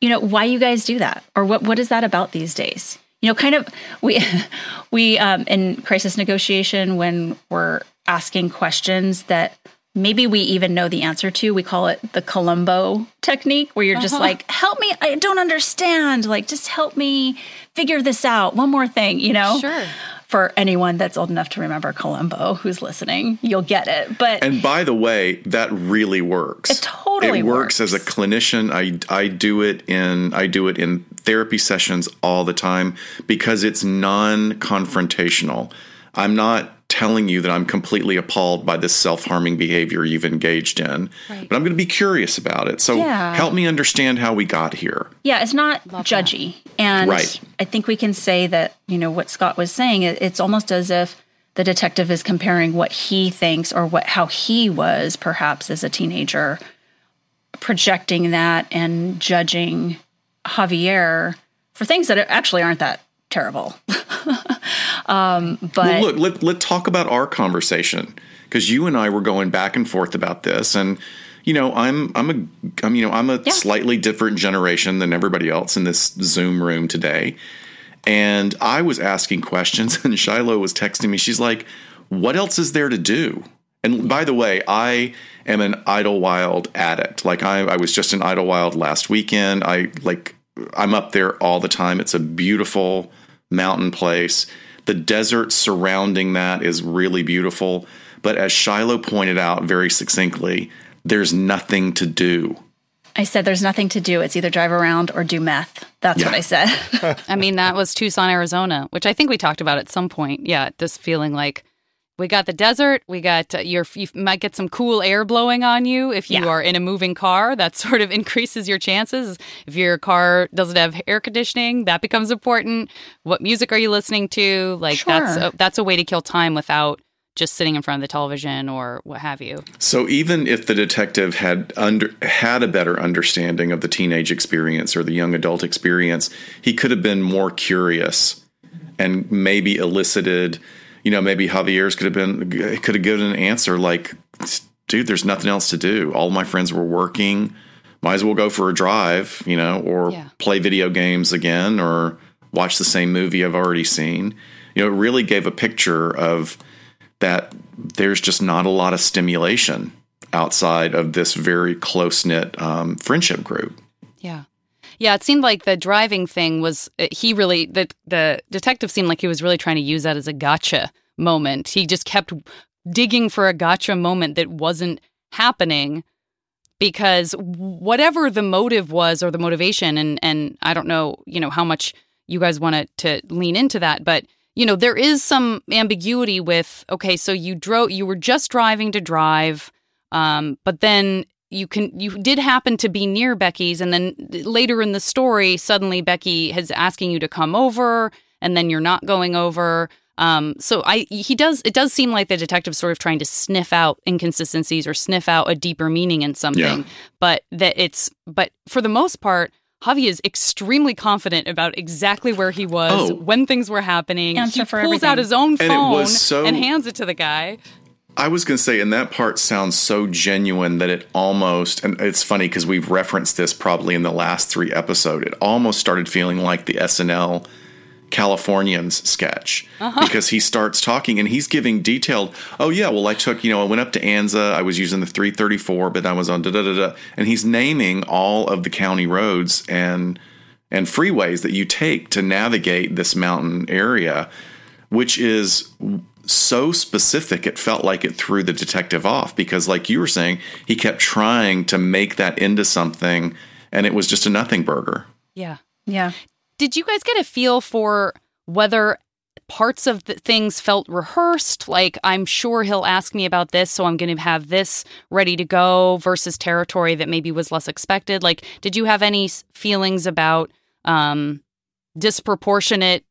Speaker 4: you know, why you guys do that? Or what what is that about these days? You know, kind of we we um in crisis negotiation when we're asking questions that maybe we even know the answer to. We call it the Columbo technique, where you're just like, help me, I don't understand. Like, just help me figure this out. One more thing, you know?
Speaker 2: Sure.
Speaker 4: For anyone that's old enough to remember Columbo who's listening, you'll get it. But
Speaker 5: And by the way, that really works.
Speaker 4: it totally
Speaker 5: it works,
Speaker 4: works.
Speaker 5: as a clinician. I I do it in I do it in therapy sessions all the time because it's non-confrontational. I'm not telling you that I'm completely appalled by this self-harming behavior you've engaged in,
Speaker 2: Right.
Speaker 5: but I'm going to be curious about it. So
Speaker 4: Yeah.
Speaker 5: help me understand how we got here.
Speaker 4: Yeah, it's not judgy. And
Speaker 5: Right.
Speaker 4: I think we can say that, you know, what Scott was saying, it, it's almost as if the detective is comparing what he thinks or what how he was perhaps as a teenager, projecting that and judging Javier for things that actually aren't that terrible. um, but
Speaker 5: Well, look, let, let's talk about our conversation because you and I were going back and forth about this, and you know, I'm I'm a I'm you know I'm a
Speaker 4: Yeah.
Speaker 5: slightly different generation than everybody else in this Zoom room today, and I was asking questions, and Shiloh was texting me. She's like, "What else is there to do?" And by the way, I am an Idyllwild addict. Like I, I was just in Idyllwild last weekend. I like I'm up there all the time. It's a beautiful mountain place. The desert surrounding that is really beautiful. But as Shiloh pointed out very succinctly, there's nothing to do.
Speaker 4: I said there's nothing to do. It's either drive around or do meth. That's what I said.
Speaker 2: I mean, that was Tucson, Arizona, which I think we talked about at some point. Yeah, this feeling like we got the desert, we got uh, your you might get some cool air blowing on you if you
Speaker 4: Yeah.
Speaker 2: are in a moving car. That sort of increases your chances. If your car doesn't have air conditioning, that becomes important. What music are you listening to? Like that's a, that's a way to kill time without just sitting in front of the television or what have you.
Speaker 5: So even if the detective had under had a better understanding of the teenage experience or the young adult experience, he could have been more curious and maybe elicited, you know, maybe Javier's could have been could have given an answer like, dude, there's nothing else to do. All my friends were working. Might as well go for a drive, you know, or
Speaker 2: Yeah.
Speaker 5: play video games again or watch the same movie I've already seen. You know, it really gave a picture of that there's just not a lot of stimulation outside of this very close knit um, friendship group.
Speaker 2: Yeah. It seemed like the driving thing was uh, he really the the detective seemed like he was really trying to use that as a gotcha moment. He just kept digging for a gotcha moment that wasn't happening because whatever the motive was or the motivation and and I don't know, you know, how much you guys wanted to lean into that, but you know, there is some ambiguity with okay, so you drove you were just driving to drive um but then you can you did happen to be near Becky's and then later in the story suddenly Becky is asking you to come over and then you're not going over um so I he does it does seem like the detective's sort of trying to sniff out inconsistencies or sniff out a deeper meaning in something
Speaker 5: Yeah.
Speaker 2: but that it's but for the most part Javi is extremely confident about exactly where he was
Speaker 5: Oh.
Speaker 2: when things were happening.
Speaker 4: Answer
Speaker 2: he
Speaker 4: for
Speaker 2: pulls out
Speaker 4: everything.
Speaker 2: his own
Speaker 5: And it
Speaker 2: phone
Speaker 5: was so-
Speaker 2: and hands it to the guy.
Speaker 5: I was going to say, and that part sounds so genuine that it almost, and it's funny because we've referenced this probably in the last three episode. It almost started feeling like the SNL Californians sketch uh-huh. because he starts talking and he's giving detailed. Oh yeah, well I took you know I went up to Anza. I was using the 334, but I was on da da da da, and he's naming all of the county roads and and freeways that you take to navigate this mountain area, which is so specific it felt like it threw the detective off because like you were saying he kept trying to make that into something and it was just a nothing burger
Speaker 2: Yeah.
Speaker 4: yeah.
Speaker 2: Did you guys get a feel for whether parts of the things felt rehearsed? Like, I'm sure he'll ask me about this, so I'm going to have this ready to go versus territory that maybe was less expected. Like, did you have any feelings about um, disproportionate,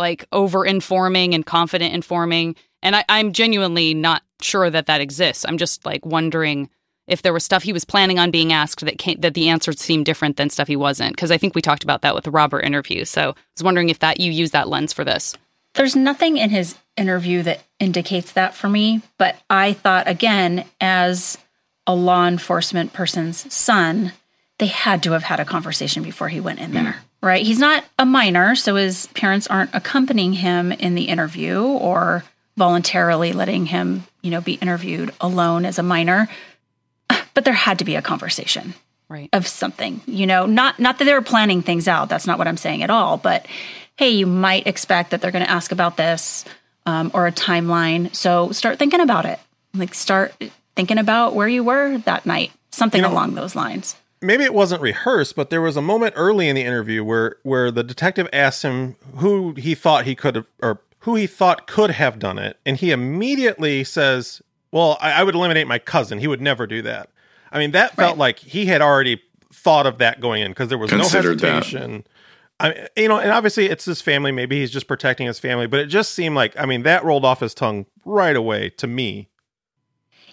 Speaker 2: like, over informing and confident informing? And I, I'm genuinely not sure that that exists. I'm just like wondering if there was stuff he was planning on being asked that came, that the answers seemed different than stuff he wasn't because I think we talked about that with the Robert interview. So I was wondering if that you use that lens for this.
Speaker 4: There's nothing in his interview that indicates that for me, but I thought again, as a law enforcement person's son, they had to have had a conversation before he went in there, right? He's not a minor, so his parents aren't accompanying him in the interview or voluntarily letting him, you know, be interviewed alone as a minor. But there had to be a conversation
Speaker 2: Right.
Speaker 4: of something you know not not that they were planning things out that's not what i'm saying at all but hey you might expect that they're going to ask about this um, or a timeline so start thinking about it like start thinking about where you were that night something
Speaker 3: You know-
Speaker 4: along those lines.
Speaker 3: Maybe it wasn't rehearsed, but there was a moment early in the interview where where the detective asked him who he thought he could have or who he thought could have done it, and he immediately says, "Well, I, I would eliminate my cousin. He would never do that." I mean, that felt
Speaker 4: Right.
Speaker 3: like he had already thought of that going in because there was no
Speaker 5: Considered that.
Speaker 3: hesitation. I, you know, and obviously it's his family. Maybe he's just protecting his family, but it just seemed like, I mean, that rolled off his tongue right away to me.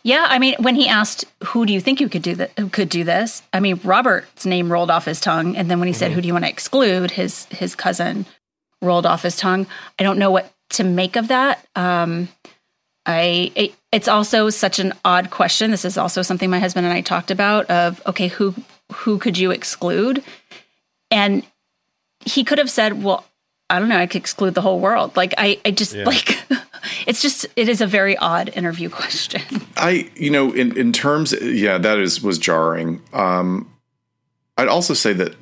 Speaker 4: Yeah, I mean, when he asked, "Who do you think you could do that? Who could do this?" I mean, Robert's name rolled off his tongue, and then when he said, "Who do you want to exclude?" his his cousin rolled off his tongue. I don't know what to make of that. Um, I it, it's also such an odd question. This is also something my husband and I talked about. Of okay, who who could you exclude? And he could have said, "Well, I don't know. I could exclude the whole world." Like I, I just
Speaker 3: Yeah.
Speaker 4: like. It's just it is a very odd interview question.
Speaker 5: I, you know, in in terms, yeah, that is was jarring. Um, I'd also say that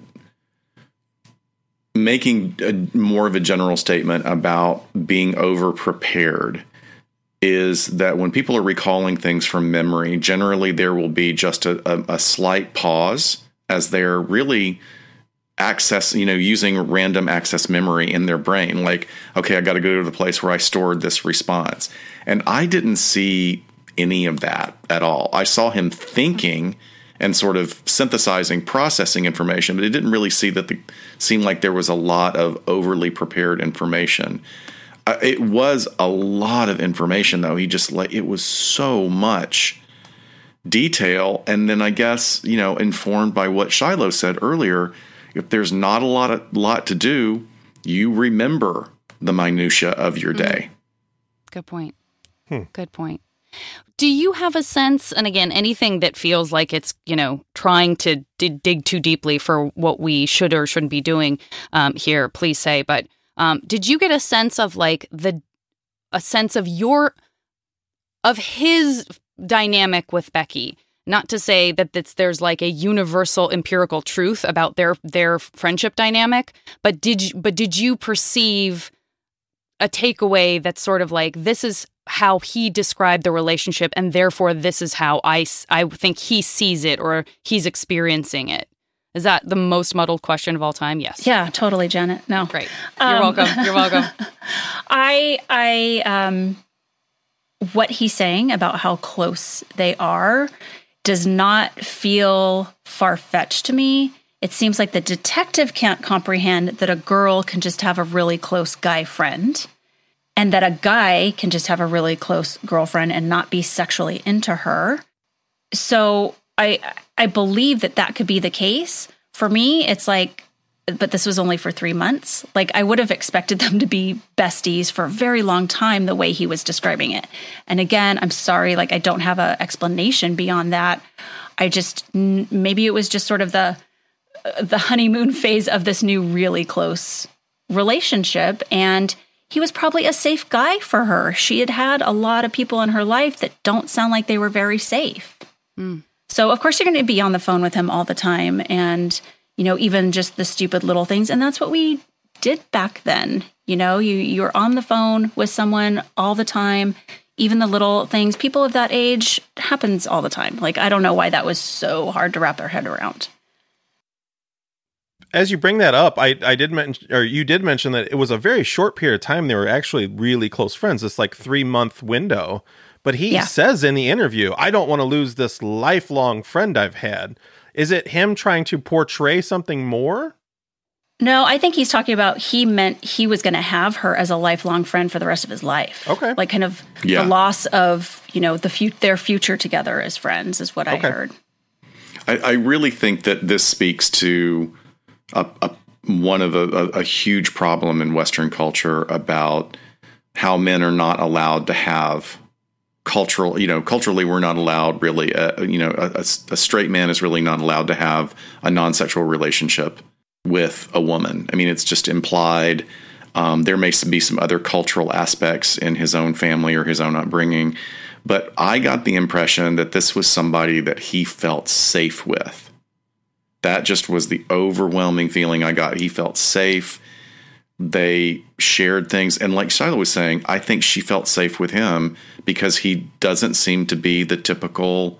Speaker 5: making a, more of a general statement about being over prepared is that when people are recalling things from memory, generally there will be just a, a, a slight pause as they're really access you know using random access memory in their brain like okay i got to go to the place where i stored this response. And i didn't see any of that at all. I saw him thinking and sort of synthesizing processing information but it didn't really see that the seemed like there was a lot of overly prepared information. Uh, it was a lot of information though. He just like it was so much detail and then i guess you know informed by what shiloh said earlier if there's not a lot of lot to do you remember the minutia of your day
Speaker 2: Good point. Good point. Do you have a sense, and again, anything that feels like it's, you know, trying to d- dig too deeply for what we should or shouldn't be doing um, here, please say, but um, did you get a sense of like the, a sense of your, of his dynamic with Becky? Not to say that that's, there's like a universal empirical truth about their their friendship dynamic, but did you, but did you perceive a takeaway that's sort of like this is how he described the relationship and therefore this is how I, I think he sees it or he's experiencing it? Is that the most muddled question of all time? Yes.
Speaker 4: Yeah, totally, Janet. No,
Speaker 2: great. You're
Speaker 4: Um,
Speaker 2: welcome. You're welcome.
Speaker 4: I, I, um, what he's saying about how close they are does not feel far fetched to me. It seems like the detective can't comprehend that a girl can just have a really close guy friend and that a guy can just have a really close girlfriend and not be sexually into her. So I I believe that that could be the case. For me, it's like but this was only for 3 months. Like I would have expected them to be besties for a very long time the way he was describing it. And again, I'm sorry like I don't have an explanation beyond that. I just n- maybe it was just sort of the uh, the honeymoon phase of this new really close relationship and he was probably a safe guy for her. She had had a lot of people in her life that don't sound like they were very safe. Hmm. So of course you're going to be on the phone with him all the time and you know even just the stupid little things and that's what we did back then. You know, you you're on the phone with someone all the time. Even the little things people of that age happens all the time. Like I don't know why that was so hard to wrap their head around.
Speaker 3: As you bring that up, I, I did mention, or you did mention that it was a very short period of time they were actually really close friends. This like three month window. But he
Speaker 4: Yeah.
Speaker 3: says in the interview, I don't want to lose this lifelong friend I've had. Is it him trying to portray something more?
Speaker 4: No, I think he's talking about he meant he was going to have her as a lifelong friend for the rest of his life.
Speaker 3: Okay.
Speaker 4: Like kind of
Speaker 5: Yeah.
Speaker 4: the loss of, you know, the fu- their future together as friends is what I heard.
Speaker 5: I, I really think that this speaks to a, a one of a, a, a huge problem in Western culture about how men are not allowed to have cultural. You know, culturally, we're not allowed really. Uh, you know, a straight man is really not allowed to have a non-sexual relationship with a woman. I mean, it's just implied. Um, there may be some other cultural aspects in his own family or his own upbringing, but I got the impression that this was somebody that he felt safe with. That just was the overwhelming feeling I got. He felt safe. They shared things. And like Shiloh was saying, I think she felt safe with him because he doesn't seem to be the typical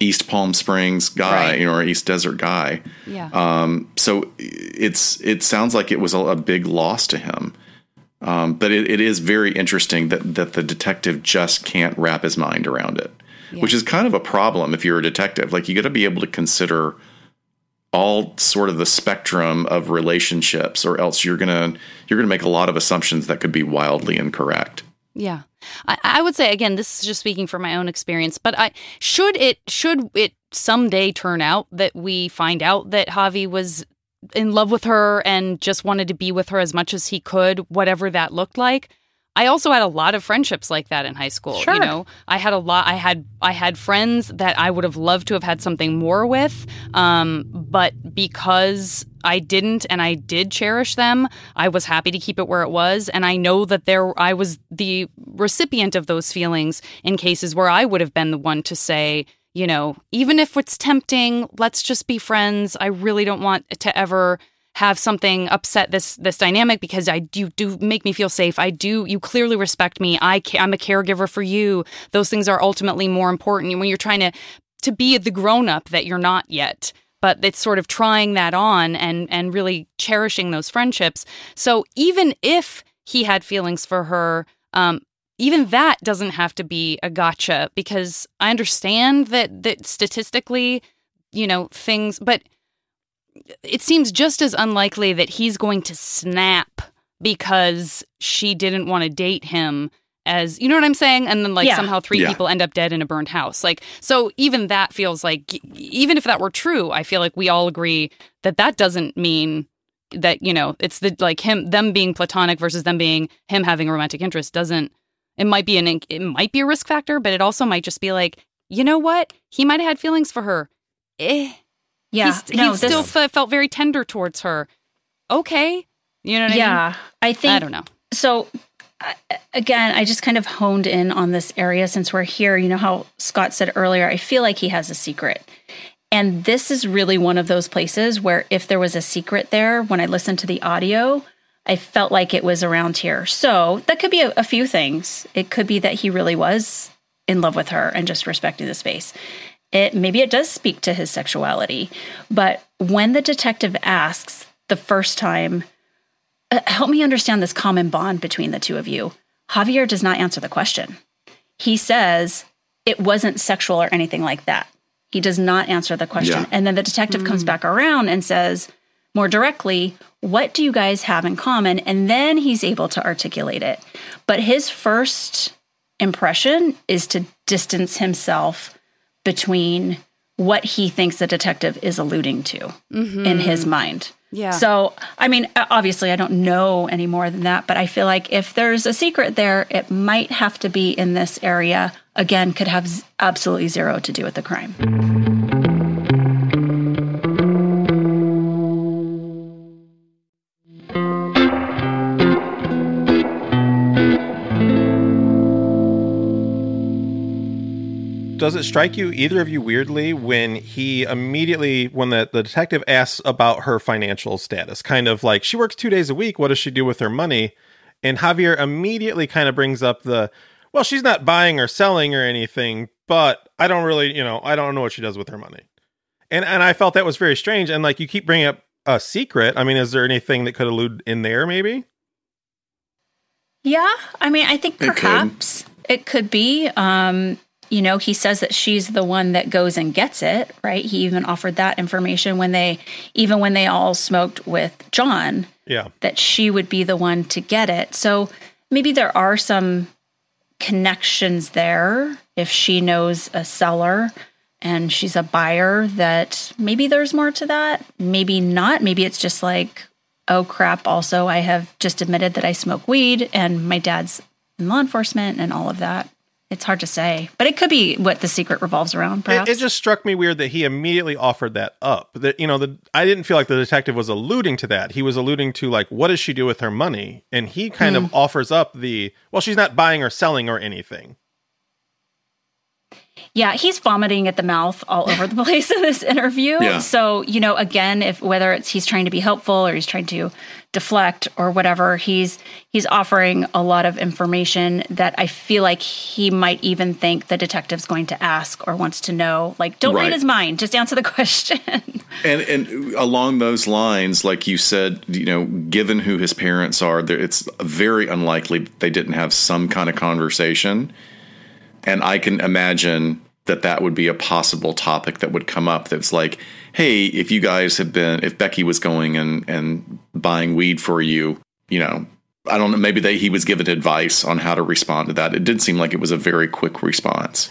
Speaker 5: East Palm Springs guy,
Speaker 2: Right.
Speaker 5: you know, or East Desert guy.
Speaker 2: Yeah.
Speaker 5: Um, so it's it sounds like it was a, a big loss to him. Um, but it, it is very interesting that that the detective just can't wrap his mind around it, which is kind of a problem if you're a detective. Like you got to be able to consider all sort of the spectrum of relationships, or else you're gonna you're gonna make a lot of assumptions that could be wildly incorrect.
Speaker 2: Yeah. I, I would say again, this is just speaking from my own experience, but I should it should it someday turn out that we find out that Javi was in love with her and just wanted to be with her as much as he could, whatever that looked like. I also had a lot of friendships like that in high school.
Speaker 4: Sure.
Speaker 2: You know, I had a lot. I had I had friends that I would have loved to have had something more with, um, but because I didn't and I did cherish them, I was happy to keep it where it was. And I know that there I was the recipient of those feelings in cases where I would have been the one to say, you know, even if it's tempting, let's just be friends. I really don't want to ever have something upset this this dynamic because I do do make me feel safe. I do you clearly respect me. I ca- I'm a caregiver for you. Those things are ultimately more important when you're trying to to be the grown up that you're not yet. But it's sort of trying that on and and really cherishing those friendships. So even if he had feelings for her, um, even that doesn't have to be a gotcha because I understand that that statistically, you know, things, but it seems just as unlikely that he's going to snap because she didn't want to date him as you know what I'm saying? And then like
Speaker 4: Yeah.
Speaker 2: somehow three
Speaker 5: Yeah.
Speaker 2: people end up dead in a burned house. Like so even that feels like even if that were true, I feel like we all agree that that doesn't mean that you know it's the like him them being platonic versus them being him having a romantic interest doesn't it might be an it might be a risk factor but it also might just be like you know what he might have had feelings for her eh
Speaker 4: Yeah.
Speaker 2: He's,
Speaker 4: no,
Speaker 2: he
Speaker 4: this-
Speaker 2: still fe- felt very tender towards her. Okay. You know what I mean?
Speaker 4: yeah. I think
Speaker 2: I don't know.
Speaker 4: So again, I just kind of honed in on this area since we're here. You know how Scott said earlier, I feel like he has a secret. And this is really one of those places where if there was a secret there, when I listened to the audio, I felt like it was around here. So that could be a, a few things. It could be that he really was in love with her and just respecting the space. It maybe it does speak to his sexuality. But when the detective asks the first time, uh, help me understand this common bond between the two of you. Javier does not answer the question. He says it wasn't sexual or anything like that. He does not answer the question.
Speaker 5: Yeah.
Speaker 4: And then the detective comes back around and says more directly, What do you guys have in common? And then he's able to articulate it. But his first impression is to distance himself between what he thinks the detective is alluding to in mm-hmm. his mind.
Speaker 2: Yeah.
Speaker 4: So, I mean, obviously, I don't know any more than that, but I feel like if there's a secret there, it might have to be in this area. Again, could have z- absolutely zero to do with the crime.
Speaker 3: Does it strike you, either of you, weirdly, when he immediately, when the, the detective asks about her financial status, kind of like, she works two days a week, what does she do with her money? And Javier immediately kind of brings up the, well, she's not buying or selling or anything, but I don't really, you know, I don't know what she does with her money. And and I felt that was very strange. And like, you keep bringing up a secret. I mean, is there anything that could elude in there, maybe?
Speaker 4: Yeah, I mean, I think
Speaker 5: It could.
Speaker 4: perhaps it could be. Um, you know, he says that she's the one that goes and gets it, right? He even offered that information when they, even when they all smoked with John,
Speaker 3: Yeah.
Speaker 4: that she would be the one to get it. So maybe there are some connections there if she knows a seller and she's a buyer that maybe there's more to that maybe not maybe it's just like oh crap also i have just admitted that i smoke weed and my dad's in law enforcement and all of that it's hard to say but it could be what the secret revolves around
Speaker 3: It,
Speaker 4: perhaps
Speaker 3: it just struck me weird that he immediately offered that up. That you know, the I didn't feel like the detective was alluding to that. He was alluding to like, what does she do with her money? And he kind of hmm. offers up the well, she's not buying or selling or anything.
Speaker 4: Yeah, he's vomiting at the mouth all over the place in this interview.
Speaker 5: Yeah.
Speaker 4: So, you know, again, if whether it's he's trying to be helpful or he's trying to deflect or whatever, he's he's offering a lot of information that I feel like he might even think the detective's going to ask or wants to know. Like, don't
Speaker 5: Right.
Speaker 4: read his mind, just answer the question.
Speaker 5: And and along those lines, like you said, you know, given who his parents are, it's very unlikely they didn't have some kind of conversation. And I can imagine that that would be a possible topic that would come up. That's like, hey, if you guys have been, if Becky was going and and buying weed for you, you know, I don't know, maybe they he was given advice on how to respond to that. It did seem like it was a very quick response.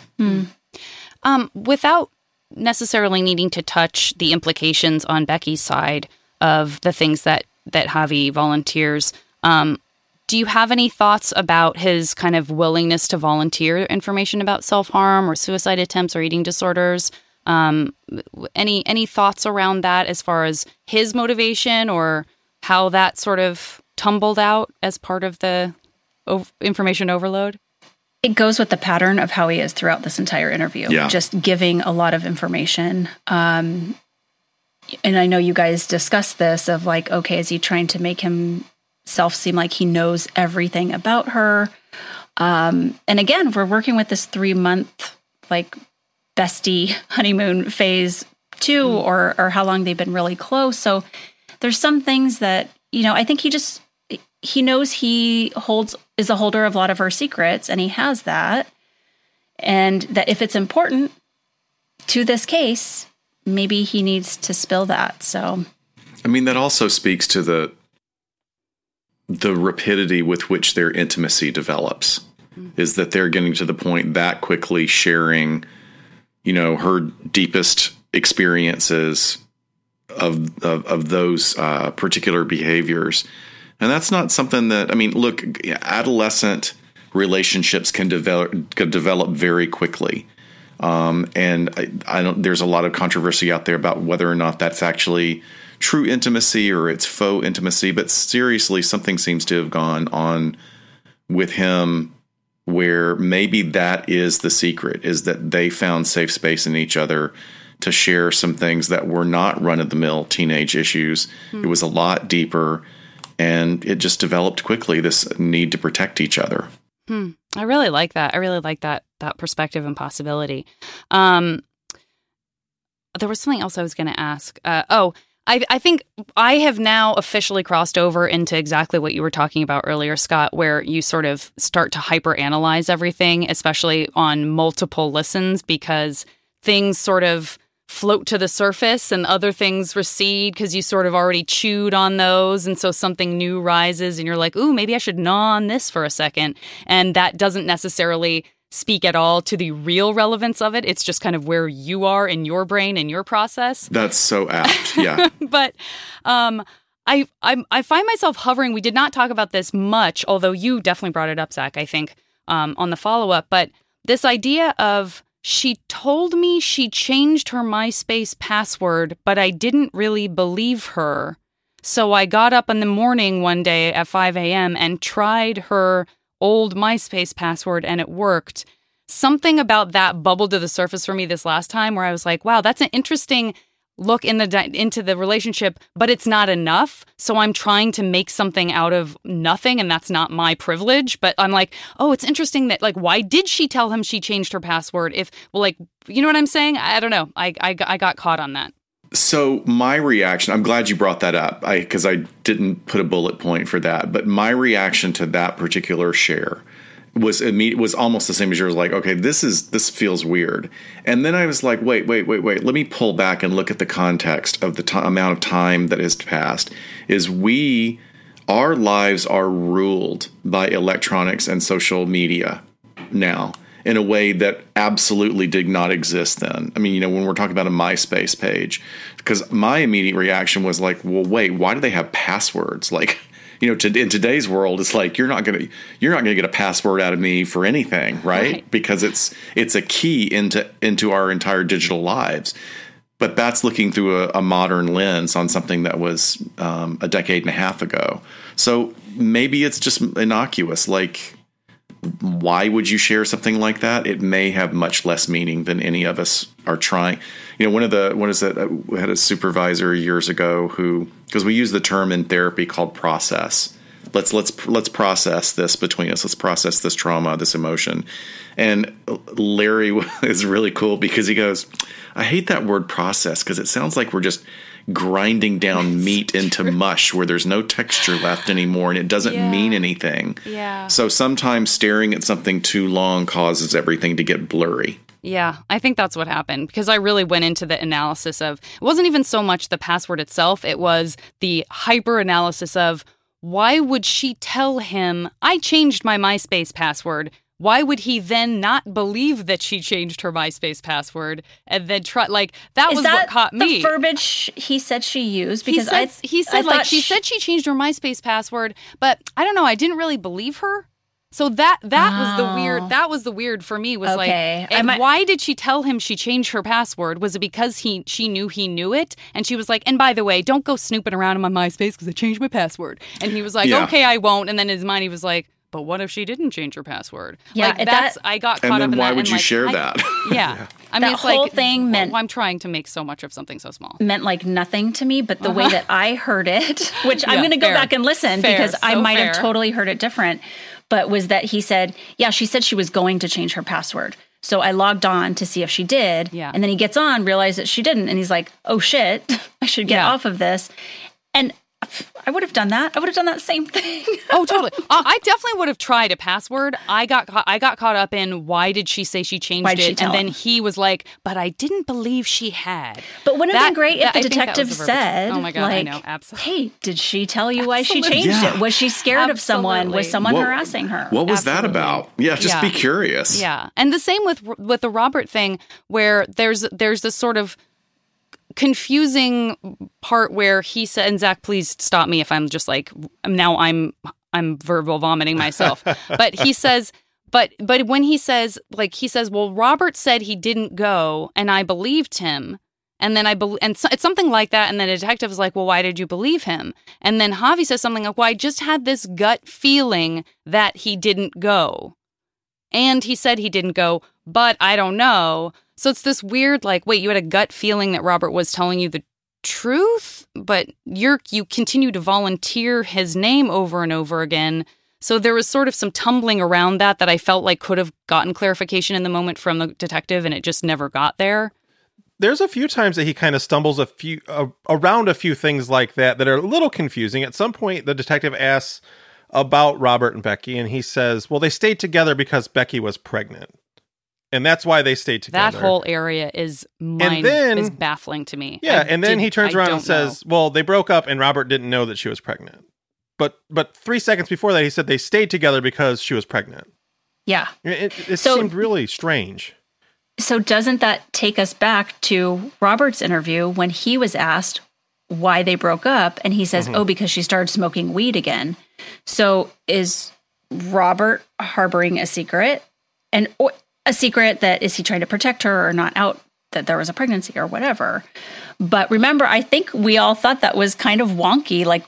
Speaker 2: Um, without necessarily needing to touch the implications on Becky's side of the things that that Javi volunteers, um, do you have any thoughts about his kind of willingness to volunteer information about self harm or suicide attempts or eating disorders? Um, any any thoughts around that as far as his motivation or how that sort of tumbled out as part of the ov- information overload?
Speaker 4: it goes with the pattern of how he is throughout this entire interview.
Speaker 5: Yeah.
Speaker 4: Just giving a lot of information. Um, and I know you guys discussed this of like, okay, is he trying to make himself seem like he knows everything about her? Um, and again, we're working with this three month like bestie honeymoon phase two, or or how long they've been really close. So there's some things that you know. I think he just he knows he holds is a holder of a lot of her secrets, and he has that, and that if it's important to this case, maybe he needs to spill that. So
Speaker 5: I mean, that also speaks to the the rapidity with which their intimacy develops. Is that they're getting to the point that quickly sharing, you know, her deepest experiences of of, of those uh, particular behaviors, and that's not something that I mean. Look, adolescent relationships can develop can develop very quickly. Um, and I, I don't. There's a lot of controversy out there about whether or not that's actually true intimacy or it's faux intimacy. But seriously, something seems to have gone on with him where maybe that is the secret: is that they found safe space in each other to share some things that were not run of the mill teenage issues. It was a lot deeper, and it just developed quickly. This need to protect each other.
Speaker 2: Hmm. I really like that. I really like that that perspective and possibility. Um, there was something else I was going to ask. Uh, oh, I, I think I have now officially crossed over into exactly what you were talking about earlier, Scott, where you sort of start to hyper analyze everything, especially on multiple listens, because things sort of float to the surface and other things recede because you sort of already chewed on those. And so something new rises and you're like, ooh, maybe I should gnaw on this for a second. And that doesn't necessarily speak at all to the real relevance of it. It's just kind of where you are in your brain and your process
Speaker 5: That's so apt. Yeah.
Speaker 2: but um I, I I find myself hovering. We did not talk about this much, although you definitely brought it up, Zaq. I think um, on the follow up. But this idea of she told me she changed her MySpace password, but I didn't really believe her. So I got up in the morning one day at 5 a.m. and tried her old MySpace password, and it worked. Something about that bubbled to the surface for me this last time, where I was like, "Wow, that's an interesting." look in the di- into the relationship but it's not enough so i'm trying to make something out of nothing and that's not my privilege but i'm like oh it's interesting that like why did she tell him she changed her password if well like you know what i'm saying i don't know i i, I got caught on that
Speaker 5: So my reaction, I'm glad you brought that up, I because I didn't put a bullet point for that. But my reaction to that particular share was immediate was almost the same as yours. Like, okay, this is this feels weird. And then I was like, wait, wait, wait, wait. Let me pull back and look at the context of the ti amount of time that has passed. Is we our lives are ruled by electronics and social media now in a way that absolutely did not exist then. I mean, you know, when we're talking about a MySpace page, because my immediate reaction was like, well, wait, why do they have passwords? Like, you know, to, in today's world, it's like you're not gonna you're not gonna get a password out of me for anything, right?
Speaker 2: Right.
Speaker 5: Because it's it's a key into into our entire digital lives. But that's looking through a, a modern lens on something that was um, a decade and a half ago. So maybe it's just innocuous, like why would you share something like that? It may have much less meaning than any of us are trying. You know, one of the one is that? Uh, we had a supervisor years ago who because we use the term in therapy called process. Let's let's let's process this between us. Let's process this trauma, this emotion. And Larry is really cool because he goes, "I hate that word process because it sounds like we're just." Grinding down meat into mush where there's no texture left anymore and it doesn't
Speaker 2: Yeah.
Speaker 5: mean anything.
Speaker 2: Yeah.
Speaker 5: So sometimes staring at something too long causes everything to get blurry.
Speaker 2: Yeah, I think that's what happened because I really went into the analysis of it wasn't even so much the password itself, it was the hyper analysis of why would she tell him I changed my MySpace password? Why would he then not believe that she changed her MySpace password and then try like that
Speaker 4: Is
Speaker 2: was
Speaker 4: that
Speaker 2: what caught me.
Speaker 4: the verbiage he said she used?
Speaker 2: he
Speaker 4: Because
Speaker 2: said,
Speaker 4: I
Speaker 2: he
Speaker 4: I
Speaker 2: said like
Speaker 4: thought
Speaker 2: she said she changed her MySpace password, but I don't know, I didn't really believe her. So that that was the
Speaker 4: Oh.
Speaker 2: weird that was the weird for me was
Speaker 4: Okay.
Speaker 2: like and
Speaker 4: might-
Speaker 2: why did she tell him she changed her password? Was it because he she knew he knew it and she was like, "And by the way, don't go snooping around in my MySpace cuz I changed my password." And he was like,
Speaker 5: Yeah.
Speaker 2: "Okay, I won't." And then in his mind he was like, "But what if she didn't change her password?"
Speaker 4: Yeah,
Speaker 2: like
Speaker 4: that-
Speaker 2: that's I got caught
Speaker 5: then
Speaker 2: up in that.
Speaker 5: why
Speaker 2: would
Speaker 5: you
Speaker 2: like,
Speaker 5: share
Speaker 2: I-
Speaker 5: that?
Speaker 2: Yeah. I
Speaker 4: That
Speaker 2: mean, it's
Speaker 4: whole
Speaker 2: like
Speaker 4: thing
Speaker 2: well,
Speaker 4: meant-
Speaker 2: I'm trying to make so much of something so small.
Speaker 4: meant like nothing to me, but the way uh-huh. that I heard it, which I'm going to go
Speaker 2: fair.
Speaker 4: back and listen
Speaker 2: Fair,
Speaker 4: because I
Speaker 2: so
Speaker 4: might have totally heard it different, but was that he said, yeah, she said she was going to change her password. So I logged on to see if she did.
Speaker 2: Yeah.
Speaker 4: And then he gets on, realized that she didn't. And he's like, oh shit, I should get
Speaker 2: Yeah.
Speaker 4: off of this. And I would have done that. I would have done that same thing.
Speaker 2: Oh, totally. Uh, I definitely would have tried a password. I got ca- I got caught up in why did she say she changed
Speaker 4: Why'd
Speaker 2: it,
Speaker 4: she
Speaker 2: and then
Speaker 4: him?
Speaker 2: he was like, "But I didn't believe she had."
Speaker 4: But wouldn't it have
Speaker 2: That-
Speaker 4: been great
Speaker 2: that-
Speaker 4: if the
Speaker 2: think that was
Speaker 4: detective said,
Speaker 2: "Oh my god, I
Speaker 4: like,
Speaker 2: know, absolutely."
Speaker 4: hey, did she tell you why she changed
Speaker 5: Yeah.
Speaker 4: it? Was she scared of someone? Was someone
Speaker 5: What-
Speaker 4: harassing her?
Speaker 5: What was that about? Yeah, just be curious.
Speaker 2: Yeah, and the same with with the Robert thing, where there's there's this sort of confusing part where he said, and Zaq, please stop me if I'm just like now I'm I'm verbal vomiting myself, but he says. But but when he says like he says, well, Robert said he didn't go, and I believed him, and then I believe, and so, it's something like that, and then the detective is like, well, why did you believe him? And then Javi says something like, well, I just had this gut feeling that he didn't go, and he said he didn't go, but I don't know. So it's this weird, like, wait, you had a gut feeling that Robert was telling you the truth, but you're you continue to volunteer his name over and over again. So there was sort of some tumbling around that that I felt like could have gotten clarification in the moment from the detective, and it just never got there.
Speaker 3: There's a few times that he kind of stumbles a few uh, around a few things like that that are a little confusing. At some point, the detective asks about Robert and Becky, and he says, "Well, they stayed together because Becky was pregnant, and that's why they stayed together."
Speaker 2: That whole area is mind
Speaker 3: then-
Speaker 2: is baffling to me.
Speaker 3: Yeah,
Speaker 2: I
Speaker 3: and then he turns
Speaker 2: I
Speaker 3: around and
Speaker 2: don't know.
Speaker 3: says, "Well, they broke up, and Robert didn't know that she was pregnant." But but three seconds before that, he said they stayed together because she was pregnant.
Speaker 4: yeah.
Speaker 3: It, it, it
Speaker 4: So-
Speaker 3: seemed really strange.
Speaker 4: So doesn't that take us back to Robert's interview when he was asked why they broke up and he says, mm-hmm. "Oh, because she started smoking weed again." So is Robert harboring a secret and or a secret that is he trying to protect her or not out that there was a pregnancy or whatever. But remember, I think we all thought that was kind of wonky like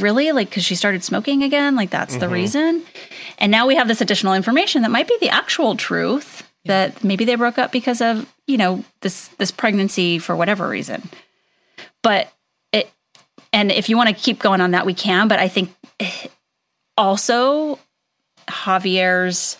Speaker 4: really like cuz she started smoking again, like that's the mm-hmm. reason. And now we have this additional information that might be the actual truth that maybe they broke up because of, you know, this this pregnancy for whatever reason. But it and if you want to keep going on that we can, but I think eh, also Javier's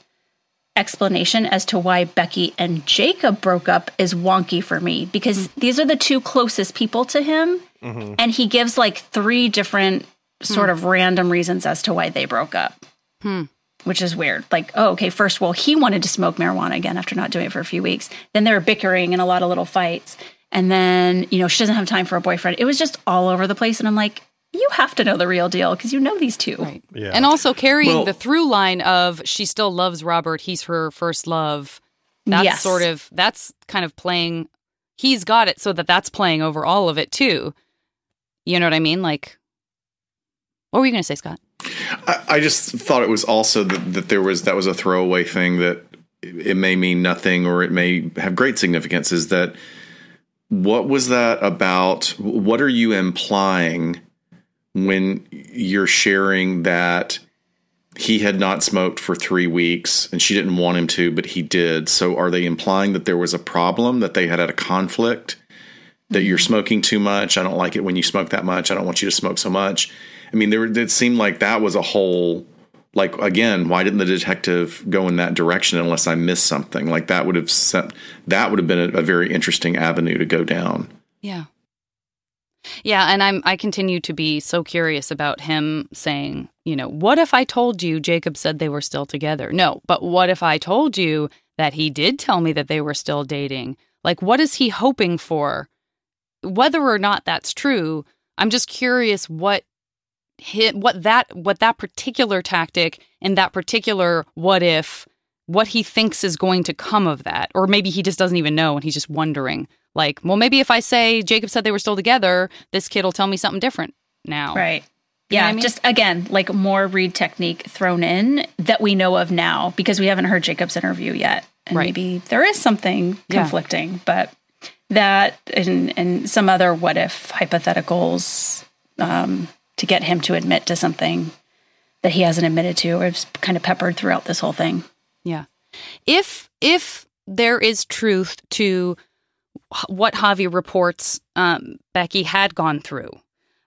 Speaker 4: explanation as to why Becky and Jacob broke up is wonky for me because mm. these are the two closest people to him mm-hmm. and he gives like three different hmm. sort of random reasons as to why they broke up hmm. which is weird. Like, oh, okay, first, well, he wanted to smoke marijuana again after not doing it for a few weeks. Then they were bickering and a lot of little fights. And then, you know, she doesn't have time for a boyfriend. It was just all over the place. And I'm like, you have to know the real deal because you know these two.
Speaker 2: Right.
Speaker 3: Yeah.
Speaker 2: And also carrying
Speaker 5: Well-
Speaker 2: the through line of she still loves Robert, he's her first love. That's
Speaker 4: Yes.
Speaker 2: sort of that's kind of playing he's got it so that that's playing over all of it too. You know what I mean? Like What were you going to say, Scott?
Speaker 5: I, I just thought it was also that, that there was that was a throwaway thing that it may mean nothing or it may have great significance. Is that what was that about? What are you implying when you're sharing that he had not smoked for three weeks and she didn't want him to, but he did. So are they implying that there was a problem, that they had had a conflict, that you're mm-hmm. smoking too much? I don't like it when you smoke that much. I don't want you to smoke so much. I mean, there it seemed like that was a whole like again, why didn't the detective go in that direction unless I missed something? Like that would have sent that would have been a, a very interesting avenue to go down.
Speaker 2: Yeah. Yeah, and I'm I continue to be so curious about him saying, you know, what if I told you Jacob said they were still together? No, but what if I told you that he did tell me that they were still dating? Like what is he hoping for? Whether or not that's true, I'm just curious what hit what that what that particular tactic and that particular what if what he thinks is going to come of that or maybe he just doesn't even know and he's just wondering like, well, maybe if I say Jacob said they were still together, this kid will tell me something different now.
Speaker 4: Right. Yeah, I mean? just again, like more Reid technique thrown in that we know of now because we haven't heard Jacob's interview yet. And right. maybe there is something conflicting, yeah. but that and, and some other what if hypotheticals um, to get him to admit to something that he hasn't admitted to or is kind of peppered throughout this whole thing.
Speaker 2: Yeah. If if there is truth to what Javi reports um, Becky had gone through.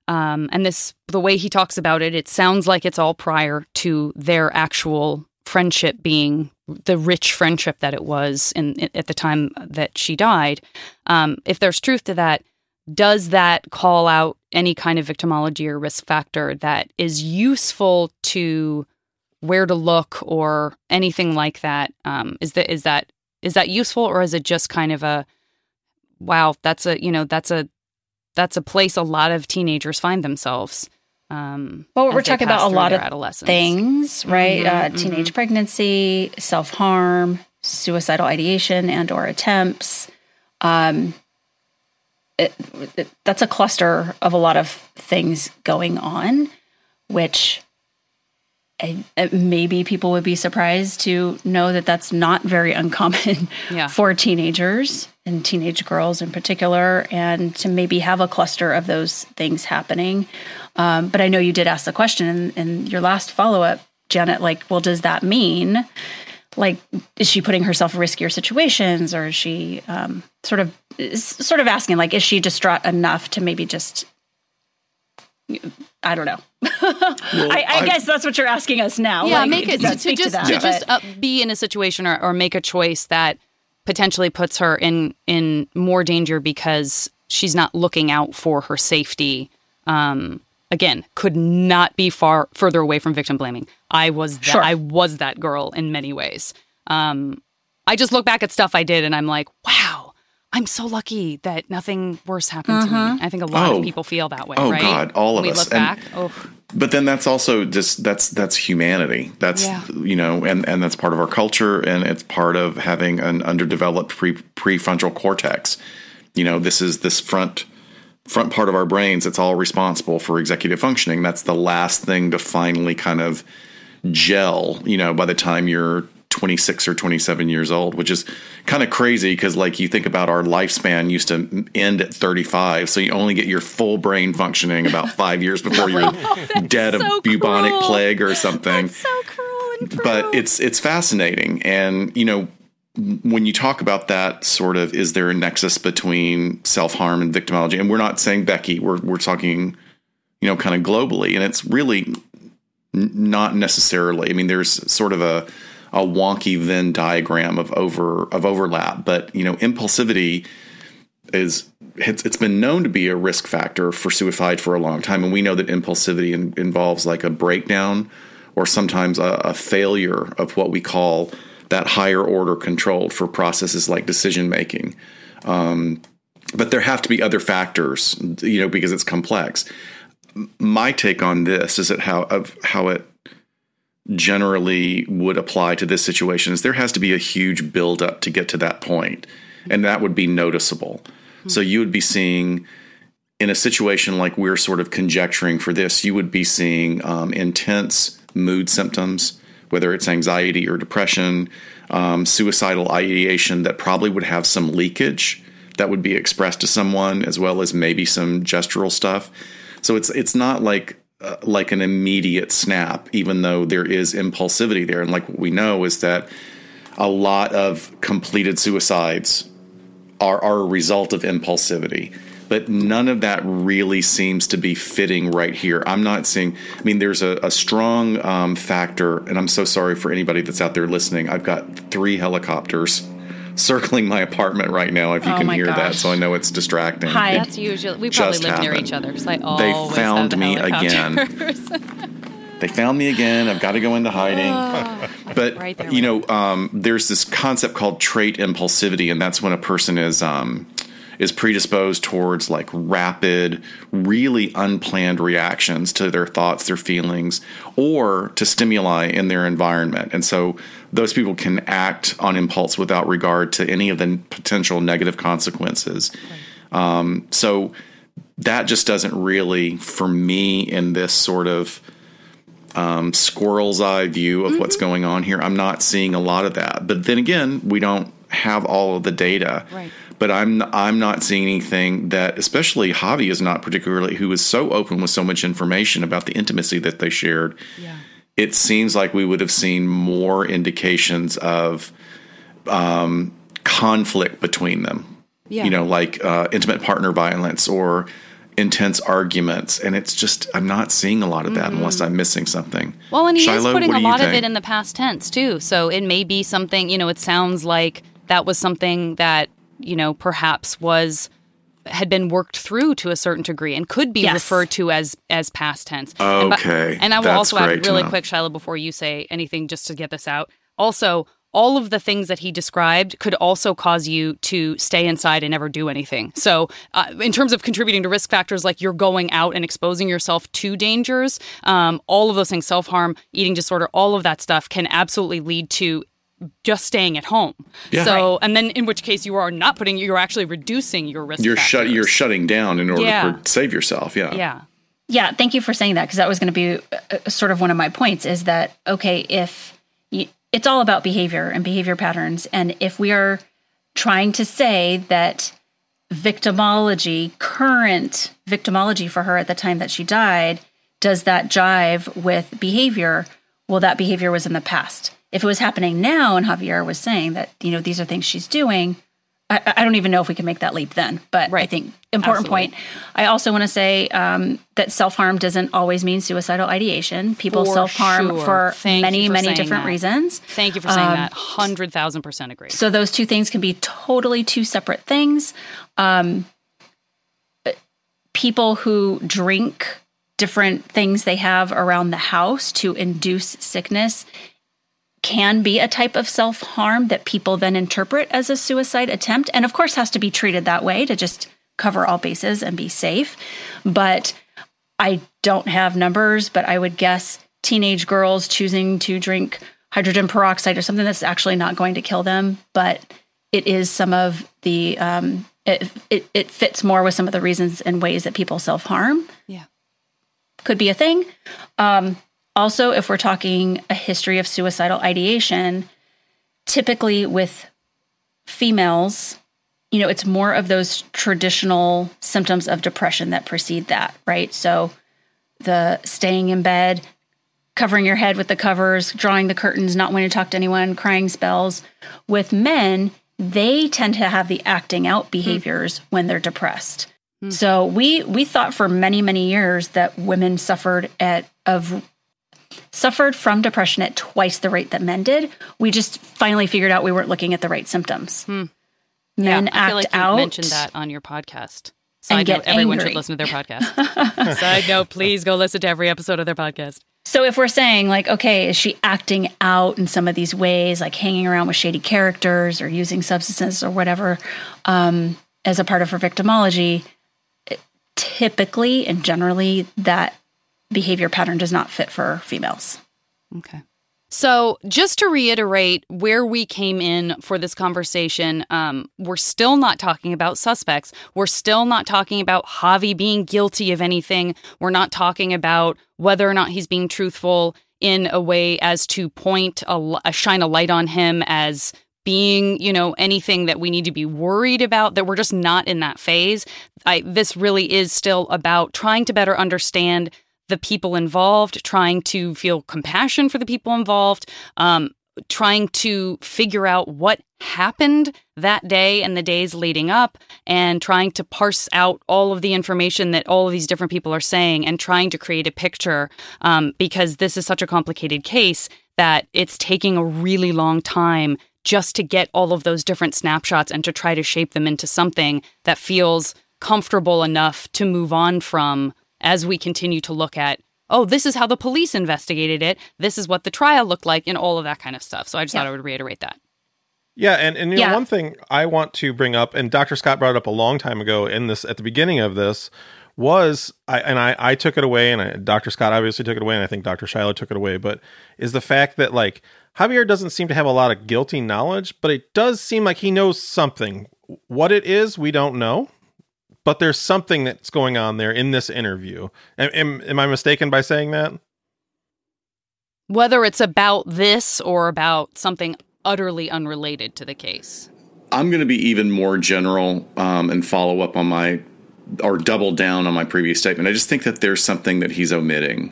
Speaker 2: Um, and this, the way he talks about it, it sounds like it's all prior to their actual friendship being the rich friendship that it was in, in at the time that she died. Um, if there's truth to that, does that call out any kind of victimology or risk factor that is useful to where to look or anything like that? Um, is that is that is that useful or is it just kind of a wow, that's a you know that's a that's a place a lot of teenagers find themselves. Um,
Speaker 4: well, we're talking about a lot of things, right? Mm-hmm, uh, mm-hmm. teenage mm-hmm. pregnancy, self harm, suicidal ideation, and or attempts. Um, it, it, that's a cluster of a lot of things going on, which maybe people would be surprised to know that that's not very uncommon yeah. for teenagers and teenage girls in particular, and to maybe have a cluster of those things happening. Um, but I know you did ask the question in, in your last follow up, Janet, like, well, does that mean? Like, is she putting herself in riskier situations, or is she um, sort of sort of asking, like, is she distraught enough to maybe just I don't know. well, I, I, I, guess that's what you're asking us now.
Speaker 2: Yeah, like, make it to, to, just to, to just uh, be in a situation or, or make a choice that potentially puts her in in more danger because she's not looking out for her safety. Um, again, could not be far further away from victim blaming. I was that, sure. I was that girl in many ways. Um, I just look back at stuff I did and I'm like, wow, I'm so lucky that nothing worse happened to me. Uh-huh. I think a lot oh. of people feel that way.
Speaker 5: Oh
Speaker 2: right?
Speaker 5: God, all of we us. Look and, back. Oh. But then that's also just that's that's humanity. That's yeah. you know, and and that's part of our culture, and it's part of having an underdeveloped pre prefrontal cortex. You know, this is this front front part of our brains. It's all responsible for executive functioning. That's the last thing to finally kind of gel. You know, by the time you're 26 or 27 years old, which is kind of crazy because, like, you think about our lifespan used to end at 35. So you only get your full brain functioning about five years before you're dead so of bubonic cruel. plague or something.
Speaker 2: That's so cruel.
Speaker 5: But it's it's fascinating, and you know, when you talk about that sort of, is there a nexus between self harm and victimology? And we're not saying Becky. We're we're talking, you know, kind of globally, and it's really not necessarily. I mean, there's sort of a a wonky Venn diagram of over of overlap. But you know, impulsivity is it's, it's been known to be a risk factor for suicide for a long time, and we know that impulsivity in, involves like a breakdown or sometimes a, a failure of what we call that higher order control for processes like decision making. Um, but there have to be other factors, you know, because it's complex. My take on this is that how of how it generally would apply to this situation is there has to be a huge buildup to get to that point, and that would be noticeable. Mm-hmm. So you would be seeing in a situation like we're sort of conjecturing for this, you would be seeing um, intense mood symptoms, whether it's anxiety or depression, um, suicidal ideation that probably would have some leakage that would be expressed to someone, as well as maybe some gestural stuff. So it's it's not like uh, like an immediate snap, even though there is impulsivity there. And like what we know is that a lot of completed suicides are, are a result of impulsivity. But none of that really seems to be fitting right here. I'm not seeing, I mean, there's a, a strong um, factor, and I'm so sorry for anybody that's out there listening. I've got three helicopters circling my apartment right now, if you
Speaker 4: Oh
Speaker 5: can hear that. So I know it's distracting.
Speaker 4: Hi.
Speaker 5: It-
Speaker 2: That's usually we probably live near each other because I
Speaker 5: They found me again. they found me again. I've got to go into hiding. but
Speaker 2: right there
Speaker 5: you know, um, there's this concept called trait impulsivity, and that's when a person is um, is predisposed towards like rapid, really unplanned reactions to their thoughts, their feelings, or to stimuli in their environment. And so those people can act on impulse without regard to any of the potential negative consequences. Um, so that just doesn't really, for me, in this sort of um, squirrel's eye view of what's going on here, I'm not seeing a lot of that. But then again, we don't have all of the data.
Speaker 2: Right.
Speaker 5: But I'm I'm not seeing anything that, especially Javi is not particularly, who is so open with so much information about the intimacy that they shared.
Speaker 2: Yeah.
Speaker 5: It seems like we would have seen more indications of um, conflict between them
Speaker 2: Yeah.
Speaker 5: you know, like uh, intimate partner violence or intense arguments. And it's just, I'm not seeing a lot of that unless I'm missing something.
Speaker 2: Well, and he is
Speaker 5: Shiloh,
Speaker 2: putting
Speaker 5: what
Speaker 2: a lot of it in the past tense too. So it may be something, you know, it sounds like that was something that, you know, perhaps was had been worked through to a certain degree and could be
Speaker 4: Yes.
Speaker 2: referred to as as past tense. And, but-
Speaker 5: Okay,
Speaker 2: and I will
Speaker 5: that's
Speaker 2: also add really quick, Shiloh, before you say anything, just to get this out. Also, all of the things that he described could also cause you to stay inside and never do anything. So, uh, in terms of contributing to risk factors like you're going out and exposing yourself to dangers, um, all of those things, self harm, eating disorder, all of that stuff can absolutely lead to just staying at home.
Speaker 5: Yeah.
Speaker 2: So, and then in which case you are not putting, you're actually reducing your risk.
Speaker 5: You're shut. You're shutting down in order
Speaker 2: Yeah.
Speaker 5: to save yourself. Yeah.
Speaker 2: Yeah.
Speaker 4: Yeah, thank you for saying that because that was going to be uh, sort of one of my points is that okay, if you, it's all about behavior and behavior patterns and if we are trying to say that victimology, current victimology for her at the time that she died, does that jive with behavior? Well, that behavior was in the past. If it was happening now and Javier was saying that, you know, these are things she's doing, I, I don't even know if we can make that leap then, but I think important
Speaker 2: Absolutely.
Speaker 4: point. I also want to say um, that self harm doesn't always mean suicidal ideation. People self harm
Speaker 2: sure.
Speaker 4: for many,
Speaker 2: for
Speaker 4: many different
Speaker 2: that.
Speaker 4: reasons.
Speaker 2: Thank you for saying that. 100,000% agree.
Speaker 4: So those two things can be totally two separate things. Um, people who drink different things they have around the house to induce sickness can be a type of self harm that people then interpret as a suicide attempt, and of course has to be treated that way to just cover all bases and be safe. But I don't have numbers, but I would guess teenage girls choosing to drink hydrogen peroxide or something that's actually not going to kill them, but it is some of the um, it, it it fits more with some of the reasons and ways that people self harm
Speaker 2: yeah.
Speaker 4: could be a thing. Um, also, if we're talking a history of suicidal ideation, typically with females, you know, it's more of those traditional symptoms of depression that precede that, right? So the staying in bed, covering your head with the covers, drawing the curtains, not wanting to talk to anyone, crying spells. With men, they tend to have the acting out hmm. behaviors when they're depressed. Hmm. So we we thought for many many years that women suffered at of suffered from depression at twice the rate that men did. We just finally figured out we weren't looking at the right symptoms. Men
Speaker 2: yeah,
Speaker 4: act
Speaker 2: I feel like you
Speaker 4: out.
Speaker 2: mentioned that on your podcast. Side
Speaker 4: get
Speaker 2: note, everyone
Speaker 4: angry.
Speaker 2: should listen to their podcast. Side note, please go listen to every episode of their podcast.
Speaker 4: So if we're saying like, okay, is she acting out in some of these ways, like hanging around with shady characters or using substances or whatever, um, as a part of her victimology? Typically and generally, that behavior pattern does not fit for females.
Speaker 2: Okay. So, just to reiterate where we came in for this conversation, um, we're still not talking about suspects. We're still not talking about Javi being guilty of anything. We're not talking about whether or not he's being truthful in a way as to point a shine a light on him as being, you know, anything that we need to be worried about. That we're just not in that phase. I, this really is still about trying to better understand the people involved, trying to feel compassion for the people involved, um, trying to figure out what happened that day and the days leading up, and trying to parse out all of the information that all of these different people are saying and trying to create a picture um, because this is such a complicated case that it's taking a really long time just to get all of those different snapshots and to try to shape them into something that feels comfortable enough to move on from as we continue to look at oh this is how the police investigated it this is what the trial looked like and all of that kind of stuff so i just
Speaker 4: Yeah.
Speaker 2: thought i would reiterate that
Speaker 3: Yeah, and, and you know, one thing I want to bring up, and Dr. Scott brought it up a long time ago in this at the beginning of this, was I and I, I took it away, and I, Dr. Scott obviously took it away, and I think Dr. Shiloh took it away, but is the fact that like Javier doesn't seem to have a lot of guilty knowledge, but it does seem like he knows something. What it is, we don't know. But there's something that's going on there in this interview. Am, am, am I mistaken by saying that?
Speaker 2: whether it's about this or about something utterly unrelated to the case
Speaker 5: I'm going to be even more general um, and follow up on my or double down on my previous statement. I just think that there's something that he's omitting,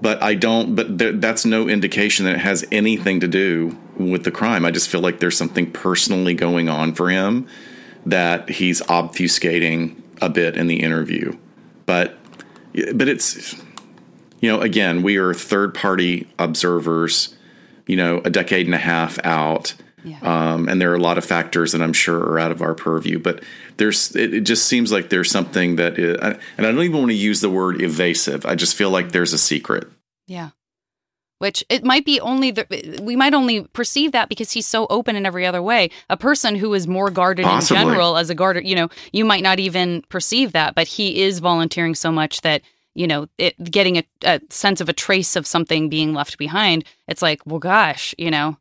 Speaker 5: but I don't. But there, that's no indication that it has anything to do with the crime. I just feel like there's something personally going on for him that he's obfuscating a bit in the interview. But but it's you know again we are third party observers. You know, a decade and a half out
Speaker 2: yeah
Speaker 5: um, and there are a lot of factors that I'm sure are out of our purview. But there's, it, it just seems like there's something that, is, and I don't even want to use the word evasive. I just feel like there's a secret.
Speaker 2: Yeah. Which it might be only the we might only perceive that because he's so open in every other way. A person who is more guarded
Speaker 5: Possibly.
Speaker 2: in general as a guard, you know, you might not even perceive that, but he is volunteering so much that you know, it getting a, a sense of a trace of something being left behind. It's like, well, gosh, you know,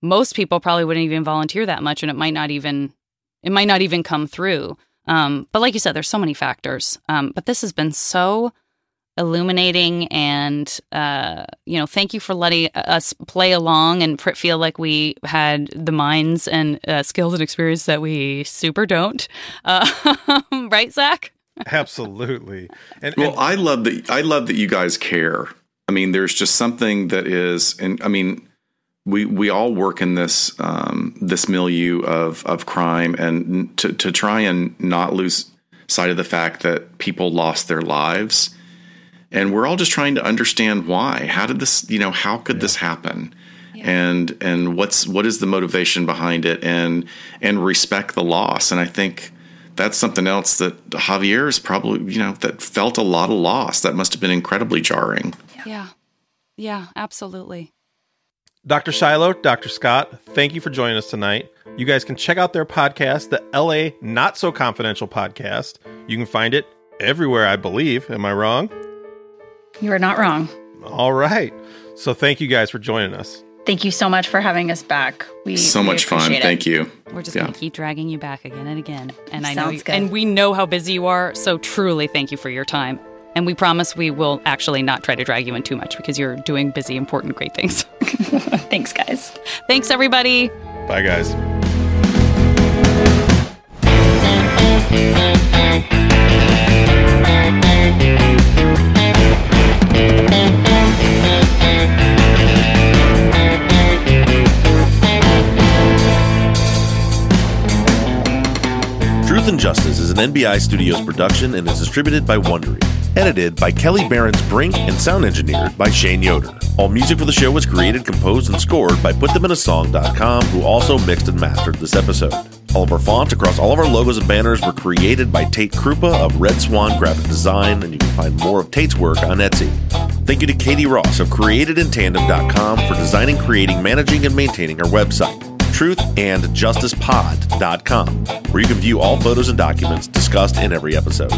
Speaker 2: most people probably wouldn't even volunteer that much, and it might not even it might not even come through. Um, but like you said, there's so many factors. Um, but this has been so illuminating and uh, you know thank you for letting us play along and feel like we had the minds and uh, skills and experience that we super don't uh, right zaq
Speaker 3: Absolutely. And,
Speaker 5: Well,
Speaker 3: and-
Speaker 5: I love that. I love that you guys care. I mean, there's just something that is, and I mean, we we all work in this um, this milieu of of crime, and to to try and not lose sight of the fact that people lost their lives, and we're all just trying to understand why. How did this? You know, how could this happen? And and what's what is the motivation behind it? And and respect the loss. And I think that's something else that Javier is probably, you know, that felt a lot of loss. That must have been incredibly jarring.
Speaker 2: yeah yeah absolutely
Speaker 3: Dr. Shiloh, Dr. Scott, thank you for joining us tonight. You guys can check out their podcast, the LA Not So Confidential podcast. You can find it everywhere, I believe. Am I wrong?
Speaker 4: You are not wrong.
Speaker 3: All right. So thank you guys for joining us.
Speaker 4: Thank you so much for having us back. We
Speaker 5: So
Speaker 4: we
Speaker 5: much fun.
Speaker 4: it.
Speaker 5: Thank you.
Speaker 2: we're just
Speaker 5: Yeah.
Speaker 2: gonna keep dragging you back again and again and i know you,
Speaker 4: good.
Speaker 2: and we know how busy you are so truly thank you for your time and we promise we will actually not try to drag you in too much because you're doing busy important great things
Speaker 4: Thanks, guys.
Speaker 2: thanks everybody
Speaker 3: Bye, guys.
Speaker 1: Truth and Justice is an NBI Studios production and is distributed by Wondery. Edited by Kelly Barons Brink and sound engineered by Shane Yoder. All music for the show was created, composed, and scored by PutThemInASong.com, who also mixed and mastered this episode. All of our fonts across all of our logos and banners were created by Tate Krupa of Red Swan Graphic Design, and you can find more of Tate's work on Etsy. Thank you to Katie Ross of CreatedInTandem.com for designing, creating, managing, and maintaining our website truthandjusticepod.com, where you can view all photos and documents discussed in every episode.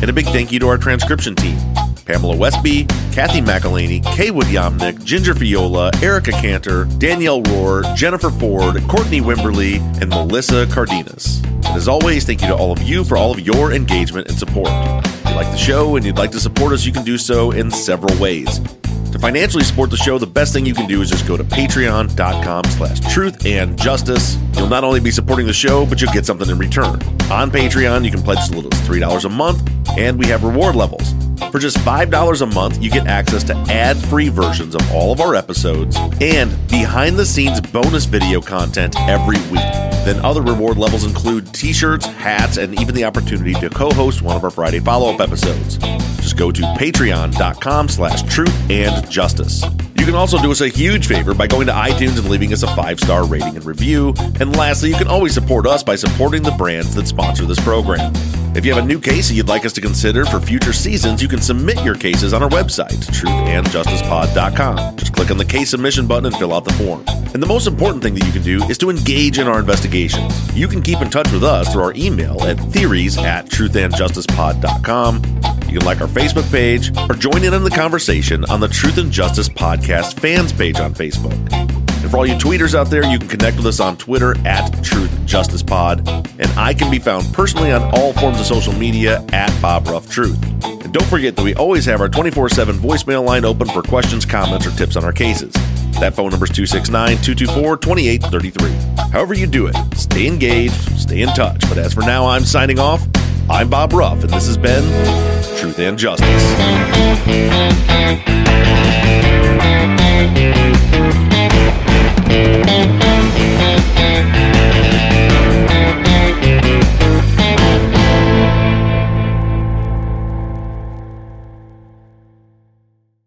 Speaker 1: And a big thank you to our transcription team Pamela Westby, Kathy McElhaney, Kaywood Yomnick, Ginger Fiola, Erica Cantor, Danielle Rohr, Jennifer Ford, Courtney Wimberly, and Melissa Cardenas. And as always, thank you to all of you for all of your engagement and support. If you like the show and you'd like to support us, you can do so in several ways. To financially support the show, the best thing you can do is just go to patreon.com slash truth and justice. You'll not only be supporting the show, but you'll get something in return. On Patreon, you can pledge as little as $3 a month, and we have reward levels. For just $5 a month, you get access to ad free versions of all of our episodes and behind the scenes bonus video content every week. Then other reward levels include t shirts, hats, and even the opportunity to co host one of our Friday follow up episodes. Just go to patreon.com slash truth and justice. You can also do us a huge favor by going to iTunes and leaving us a five star rating and review. And lastly, you can always support us by supporting the brands that sponsor this program. If you have a new case that you'd like us to consider for future seasons, you can submit your cases on our website, truthandjusticepod.com. Just click on the case submission button and fill out the form. And the most important thing that you can do is to engage in our investigations. You can keep in touch with us through our email at theories at truthandjusticepod.com. You can like our Facebook page or join in on the conversation on the Truth and Justice Podcast fans page on Facebook. And for all you tweeters out there, you can connect with us on Twitter at Truth Justice Pod. And I can be found personally on all forms of social media at Bob Ruff Truth. And don't forget that we always have our 24 7 voicemail line open for questions, comments, or tips on our cases. That phone number is 269 224 2833. However, you do it, stay engaged, stay in touch. But as for now, I'm signing off. I'm Bob Ruff, and this has been Truth and Justice.